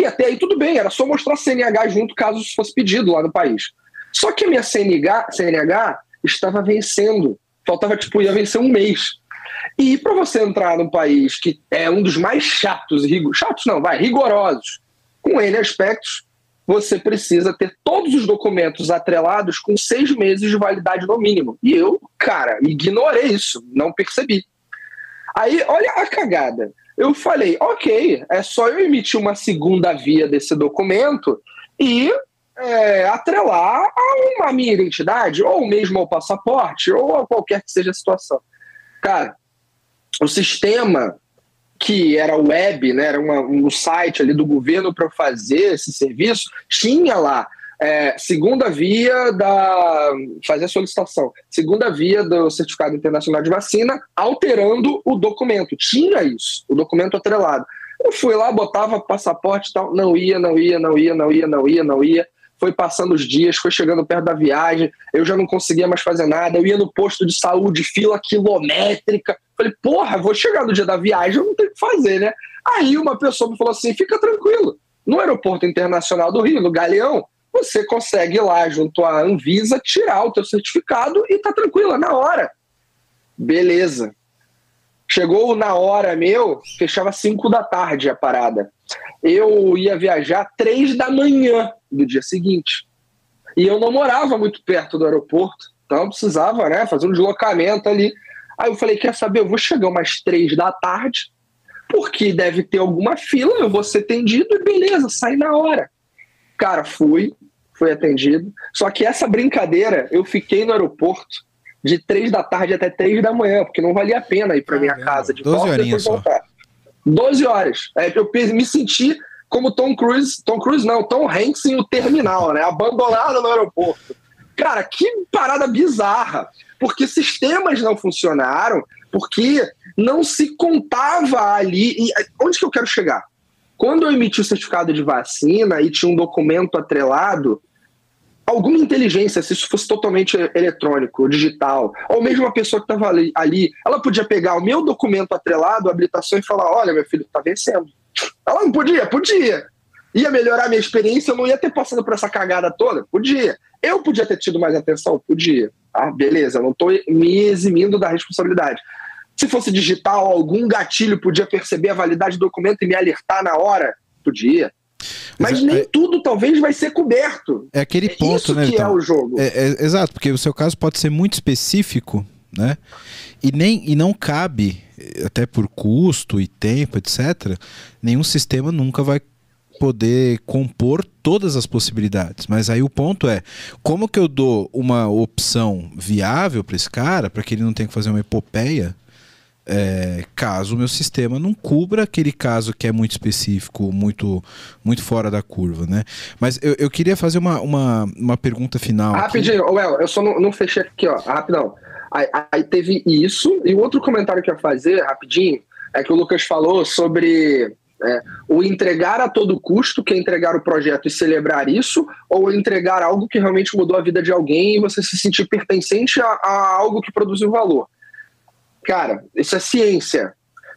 E até aí tudo bem, era só mostrar CNH junto caso fosse pedido lá no país. Só que a minha CNH, CNH estava vencendo. Faltava, tipo, ia vencer um mês. E para você entrar num país que é um dos mais chatos, chatos não, vai, rigorosos, com N aspectos, você precisa ter todos os documentos atrelados com seis meses de validade no mínimo. E eu, cara, ignorei isso, não percebi. Aí, olha a cagada. Eu falei, ok, é só eu emitir uma segunda via desse documento e é, atrelar a uma minha identidade, ou mesmo ao passaporte, ou a qualquer que seja a situação. Cara, o sistema que era web, né, era uma, um site ali do governo para fazer esse serviço, tinha lá é, segunda via da fazer a solicitação, segunda via do certificado internacional de vacina, alterando o documento. Tinha isso, o documento atrelado. Eu fui lá, botava passaporte e tal, não ia, não ia, não ia, não ia, não ia, não ia foi passando os dias, foi chegando perto da viagem, eu já não conseguia mais fazer nada, eu ia no posto de saúde, fila quilométrica. Falei, porra, vou chegar no dia da viagem, eu não tenho o que fazer, né? Aí uma pessoa me falou assim: fica tranquilo, no Aeroporto Internacional do Rio, no Galeão, você consegue ir lá junto à Anvisa tirar o teu certificado e tá tranquila, na hora. Beleza. Chegou na hora meu, fechava 5 da tarde a parada. Eu ia viajar três da manhã do dia seguinte. E eu não morava muito perto do aeroporto, então precisava né, fazer um deslocamento ali. Aí eu falei: quer saber? Eu vou chegar umas três da tarde, porque deve ter alguma fila, eu vou ser atendido e beleza, sai na hora. Cara, fui, fui atendido. Só que essa brincadeira, eu fiquei no aeroporto de três da tarde até três da manhã, porque não valia a pena ir para minha casa de volta e depois voltar. 12 horas. É, eu me senti como Tom Cruise, Tom Cruise não, Tom Hanks em o terminal, né? Abandonado no aeroporto. Cara, que parada bizarra. Porque sistemas não funcionaram, porque não se contava ali. E onde que eu quero chegar? Quando eu emiti o certificado de vacina e tinha um documento atrelado, alguma inteligência, se isso fosse totalmente eletrônico, digital, ou mesmo uma pessoa que estava ali, ali, ela podia pegar o meu documento atrelado, a habilitação, e falar: olha, meu filho, está vencendo ela não podia? Podia. Ia melhorar minha experiência, eu não ia ter passado por essa cagada toda? Podia. Eu podia ter tido mais atenção? Podia. Ah, beleza, não estou me eximindo da responsabilidade. Se fosse digital, algum gatilho podia perceber a validade do documento e me alertar na hora? Podia. Mas, nem é, tudo talvez vai ser coberto. É aquele ponto, é isso né? Que então, é o jogo. É, é, exato, porque o seu caso pode ser muito específico, né? E, nem, e não cabe até por custo e tempo, etc., nenhum sistema nunca vai poder compor todas as possibilidades. Mas aí o ponto é, como que eu dou uma opção viável para esse cara, para que ele não tenha que fazer uma epopeia, é, caso o meu sistema não cubra aquele caso que é muito específico, muito, muito fora da curva, né? Mas eu, eu queria fazer uma, uma, uma pergunta final. Rapidinho, aqui. Well, eu só não, não fechei aqui, ó, rapidão. Aí, aí, teve isso, e o outro comentário que eu ia fazer, rapidinho, é que o Lucas falou sobre É, o entregar a todo custo, que é entregar o projeto e celebrar isso, ou entregar algo que realmente mudou a vida de alguém e você se sentir pertencente a, a algo que produziu valor. Cara, isso é ciência.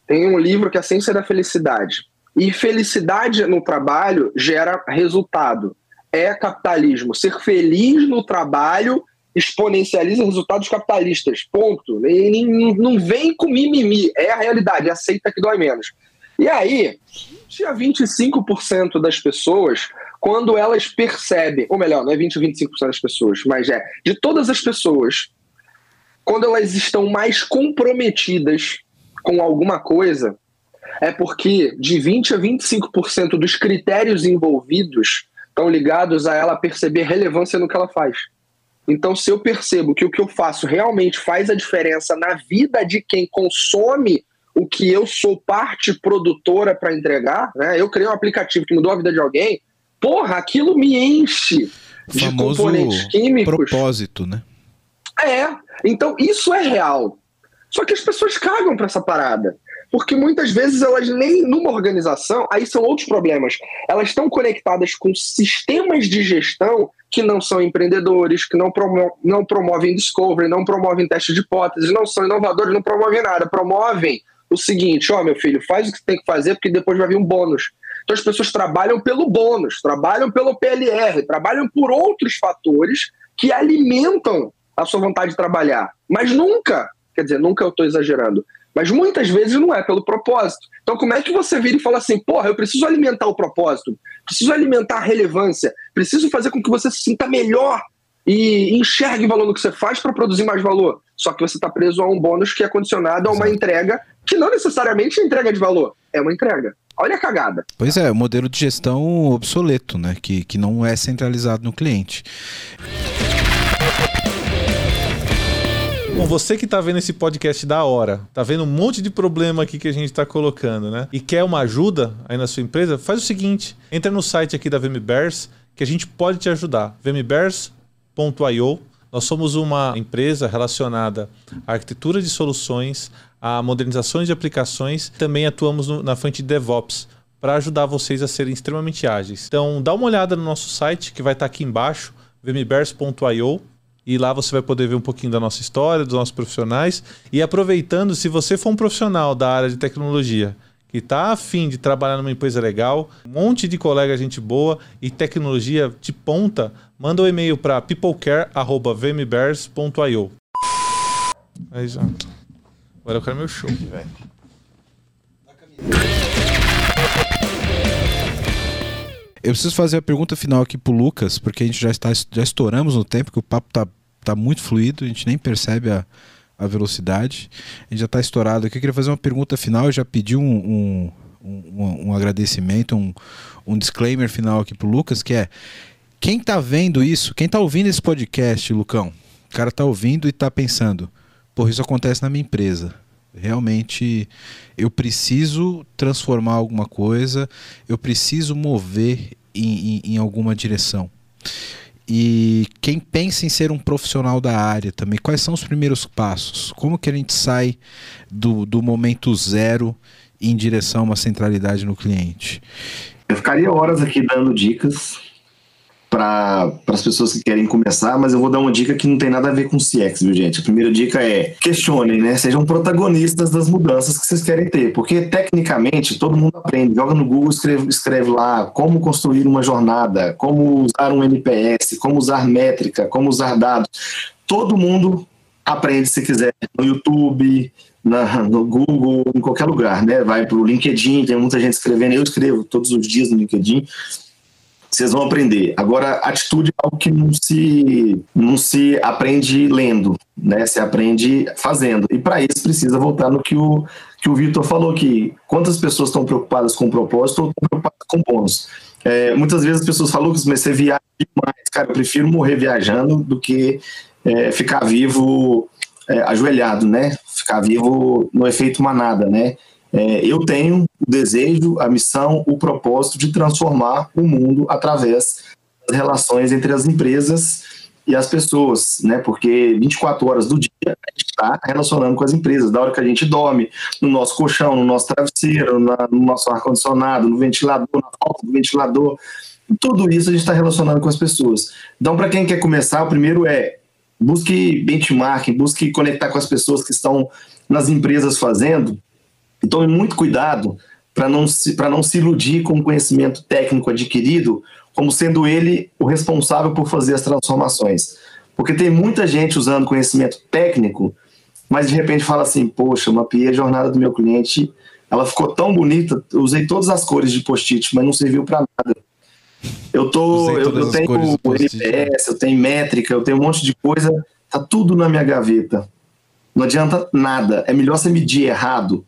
Tem um livro que é a Ciência da Felicidade. E felicidade no trabalho gera resultado. É capitalismo. Ser feliz no trabalho exponencializa resultados capitalistas. Ponto. E não vem com mimimi. É a realidade. Aceita que dói menos. E aí, tinha 25% das pessoas, quando elas percebem, ou melhor, não é 20 ou 25% das pessoas, mas é de todas as pessoas, quando elas estão mais comprometidas com alguma coisa, é porque de 20 a 25% dos critérios envolvidos estão ligados a ela perceber relevância no que ela faz. Então, se eu percebo que o que eu faço realmente faz a diferença na vida de quem consome o que eu sou parte produtora para entregar, né? Eu criei um aplicativo que mudou a vida de alguém, porra, aquilo me enche de componentes químicos. propósito, né? É. Então, isso é real. Só que as pessoas cagam para essa parada. Porque muitas vezes elas nem numa organização, aí são outros problemas. Elas estão conectadas com sistemas de gestão que não são empreendedores, que não, promo não promovem discovery, não promovem teste de hipóteses, não são inovadores, não promovem nada. Promovem o seguinte: ó, meu filho, faz o que você tem que fazer, porque depois vai vir um bônus. Então as pessoas trabalham pelo bônus, trabalham pelo PLR, trabalham por outros fatores que alimentam a sua vontade de trabalhar. Mas nunca, quer dizer, nunca eu estou exagerando, mas muitas vezes não é pelo propósito. Então, como é que você vira e fala assim, porra, eu preciso alimentar o propósito, preciso alimentar a relevância, preciso fazer com que você se sinta melhor e enxergue valor no que você faz para produzir mais valor. Só que você está preso a um bônus que é condicionado a uma entrega que não necessariamente é entrega de valor, é uma entrega. Olha a cagada. Pois é, o modelo de gestão obsoleto, né? Que, que não é centralizado no cliente. Bom, você que está vendo esse podcast da hora, tá vendo um monte de problema aqui que a gente está colocando, né? E quer uma ajuda aí na sua empresa, faz o seguinte: entra no site aqui da VMBears que a gente pode te ajudar. vmbears.io. Nós somos uma empresa relacionada à arquitetura de soluções, a modernizações de aplicações, também atuamos no, na frente de DevOps para ajudar vocês a serem extremamente ágeis. Então, dá uma olhada no nosso site que vai estar tá aqui embaixo, vmbears.io e lá você vai poder ver um pouquinho da nossa história, dos nossos profissionais. E aproveitando, se você for um profissional da área de tecnologia que está afim de trabalhar numa empresa legal, um monte de colega gente boa e tecnologia de ponta, manda um e-mail para peoplecare.vmbears.io. É exato. Agora eu quero meu show. Eu preciso fazer a pergunta final aqui pro Lucas, porque a gente já está já estouramos no tempo, que o papo tá, tá muito fluido, a gente nem percebe a, a velocidade. A gente já está estourado aqui. Eu queria fazer uma pergunta final, eu já pedi um, um, um, um agradecimento, um, um disclaimer final aqui pro Lucas, que é quem tá vendo isso, quem tá ouvindo esse podcast, Lucão, o cara tá ouvindo e tá pensando, porra, isso acontece na minha empresa Realmente eu preciso transformar alguma coisa, eu preciso mover em, em, em alguma direção. E quem pensa em ser um profissional da área também, quais são os primeiros passos? Como que a gente sai do, do momento zero em direção a uma centralidade no cliente? Eu ficaria horas aqui dando dicas, para as pessoas que querem começar, mas eu vou dar uma dica que não tem nada a ver com CX, viu, gente? A primeira dica é questionem, né? Sejam protagonistas das mudanças que vocês querem ter, porque tecnicamente todo mundo aprende. Joga no Google, escreve, escreve lá como construir uma jornada, como usar um NPS, como usar métrica, como usar dados. Todo mundo aprende se quiser no YouTube, na, no Google, em qualquer lugar, né? Vai para o LinkedIn, tem muita gente escrevendo, eu escrevo todos os dias no LinkedIn vocês vão aprender. Agora, atitude é algo que não se, não se aprende lendo, né? Se aprende fazendo. E para isso precisa voltar no que o, que o Vitor falou que quantas pessoas estão preocupadas com o propósito ou estão preocupadas com bônus. É, muitas vezes as pessoas falam que você viaja demais. Cara, eu prefiro morrer viajando do que é, ficar vivo é, ajoelhado, né? Ficar vivo no efeito manada, né? É, eu tenho o desejo, a missão, o propósito de transformar o mundo através das relações entre as empresas e as pessoas, né? Porque 24 horas do dia a gente está relacionando com as empresas, da hora que a gente dorme, no nosso colchão, no nosso travesseiro, na, no nosso ar-condicionado, no ventilador, na falta do ventilador. Tudo isso a gente está relacionando com as pessoas. Então, para quem quer começar, o primeiro é busque benchmarking, busque conectar com as pessoas que estão nas empresas fazendo. Tome muito cuidado para não, se, não se iludir com o conhecimento técnico adquirido como sendo ele o responsável por fazer as transformações. Porque tem muita gente usando conhecimento técnico, mas de repente fala assim: Poxa, mapeei a jornada do meu cliente, ela ficou tão bonita, usei todas as cores de post-it, mas não serviu para nada. Eu, tô, eu, eu tenho NPS, eu tenho métrica, eu tenho um monte de coisa, tá tudo na minha gaveta. Não adianta nada. É melhor você medir errado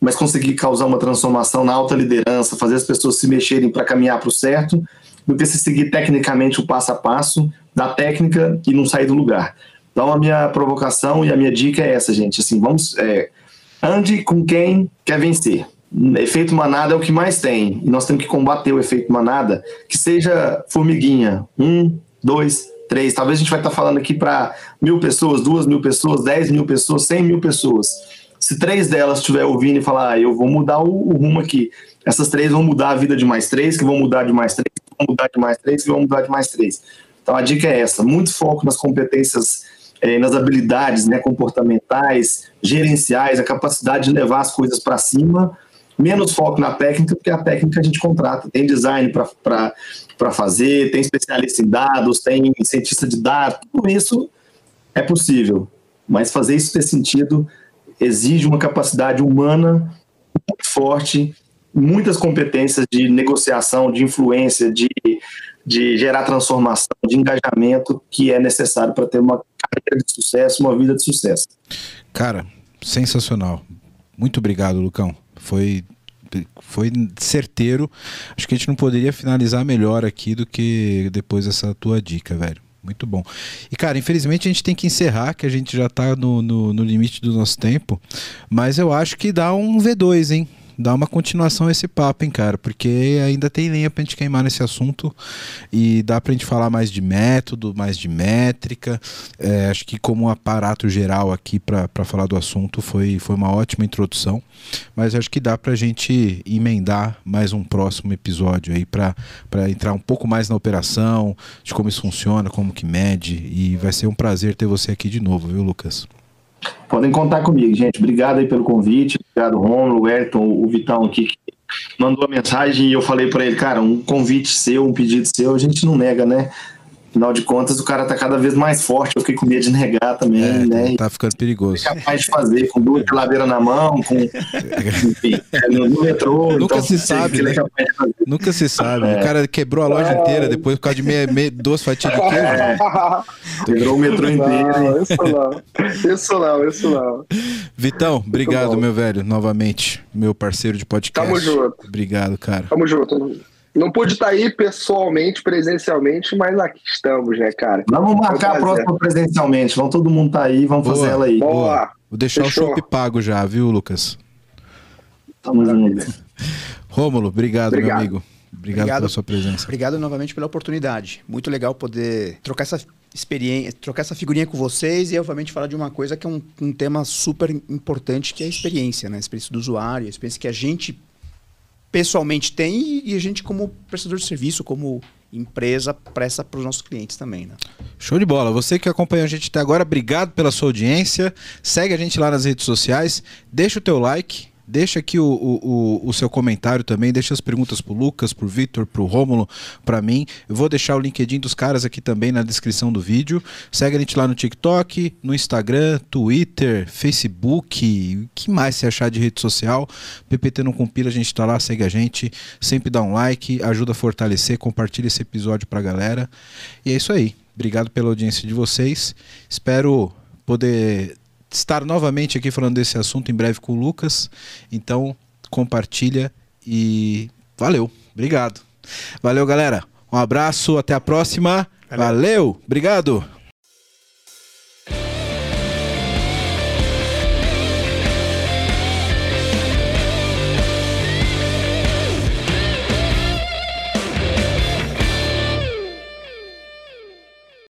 mas conseguir causar uma transformação na alta liderança, fazer as pessoas se mexerem para caminhar para o certo, do que se seguir tecnicamente o passo a passo da técnica e não sair do lugar. Então a minha provocação e a minha dica é essa, gente. Assim, vamos é, ande com quem quer vencer. Efeito manada é o que mais tem e nós temos que combater o efeito manada, que seja formiguinha, um, dois, três. Talvez a gente vai estar falando aqui para mil pessoas, duas mil pessoas, dez mil pessoas, cem mil pessoas se três delas estiver ouvindo e falar, ah, eu vou mudar o, o, rumo aqui, essas três vão mudar a vida de mais três, que vão mudar de mais três, que vão mudar de mais três, que vão mudar de mais três. Então a dica é essa: muito foco nas competências, eh, nas habilidades né, comportamentais, gerenciais, a capacidade de levar as coisas para cima. Menos foco na técnica, porque a técnica a gente contrata. Tem design para fazer, tem especialista em dados, tem cientista de dados, tudo isso é possível. Mas fazer isso ter sentido exige uma capacidade humana forte, muitas competências de negociação, de influência, de, de gerar transformação, de engajamento que é necessário para ter uma carreira de sucesso, uma vida de sucesso. Cara, sensacional. Muito obrigado, Lucão. Foi foi certeiro. Acho que a gente não poderia finalizar melhor aqui do que depois dessa tua dica, velho. Muito bom. E, cara, infelizmente a gente tem que encerrar, que a gente já está no, no, no, limite do nosso tempo. Mas eu acho que dá um V2, hein? Dá uma continuação a esse papo, hein, cara? Porque ainda tem lenha pra gente queimar nesse assunto. E dá pra gente falar mais de método, mais de métrica. É, acho que, como aparato geral aqui para falar do assunto, foi, foi uma ótima introdução. Mas acho que dá pra gente emendar mais um próximo episódio aí para entrar um pouco mais na operação, de como isso funciona, como que mede. E vai ser um prazer ter você aqui de novo, viu, Lucas? Podem contar comigo, gente. Obrigado aí pelo convite. Obrigado, Romulo, Ayrton, o Vitão aqui, que mandou a mensagem e eu falei para ele, cara, um convite seu, um pedido seu, a gente não nega, né? Afinal de contas, o cara tá cada vez mais forte. Eu fiquei com medo de negar também, é, né? Tá ficando perigoso. É capaz de fazer, com duas geladeiras na mão, com. Enfim, é, no, metrô. Nunca então, se sabe. Né? É Nunca se sabe. É. O cara quebrou a loja inteira depois por causa de meia, meia, duas fatias de queijo. É. Quebrou o metrô inteiro. Não, isso não. Isso não, isso não. Vitão, obrigado, meu velho, novamente. Meu parceiro de podcast. Tamo junto. Obrigado, cara. Tamo junto. Não pude estar aí pessoalmente, presencialmente, mas aqui estamos, né, cara? Vamos marcar a próxima presencialmente. Vamos todo mundo estar tá aí, vamos boa, fazer ela aí. Boa. Vou deixar Fechou. o shopping pago já, viu, Lucas? Tamo junto. Rômulo, obrigado, obrigado, meu amigo. Obrigado, obrigado, pela sua presença. Obrigado novamente pela oportunidade. Muito legal poder trocar essa experiência, trocar essa figurinha com vocês e, obviamente, falar de uma coisa que é um, um tema super importante, que é a experiência, né? A experiência do usuário, a experiência que a gente pessoalmente tem e a gente como prestador de serviço, como empresa, presta para os nossos clientes também, né? Show de bola. Você que acompanha a gente até agora, obrigado pela sua audiência. Segue a gente lá nas redes sociais, deixa o teu like, Deixa aqui o, o, o, seu comentário também, deixa as perguntas pro Lucas, pro Vitor, pro Rômulo, para mim. Eu vou deixar o LinkedIn dos caras aqui também na descrição do vídeo. Segue a gente lá no TikTok, no Instagram, Twitter, Facebook, o que mais você achar de rede social. PPT não compila, a gente tá lá, segue a gente, sempre dá um like, ajuda a fortalecer, compartilha esse episódio pra galera. E é isso aí. Obrigado pela audiência de vocês. Espero poder estar novamente aqui falando desse assunto em breve com o Lucas. Então, compartilha e valeu. Obrigado. Valeu, galera. Um abraço, até a próxima. Valeu, Valeu. obrigado.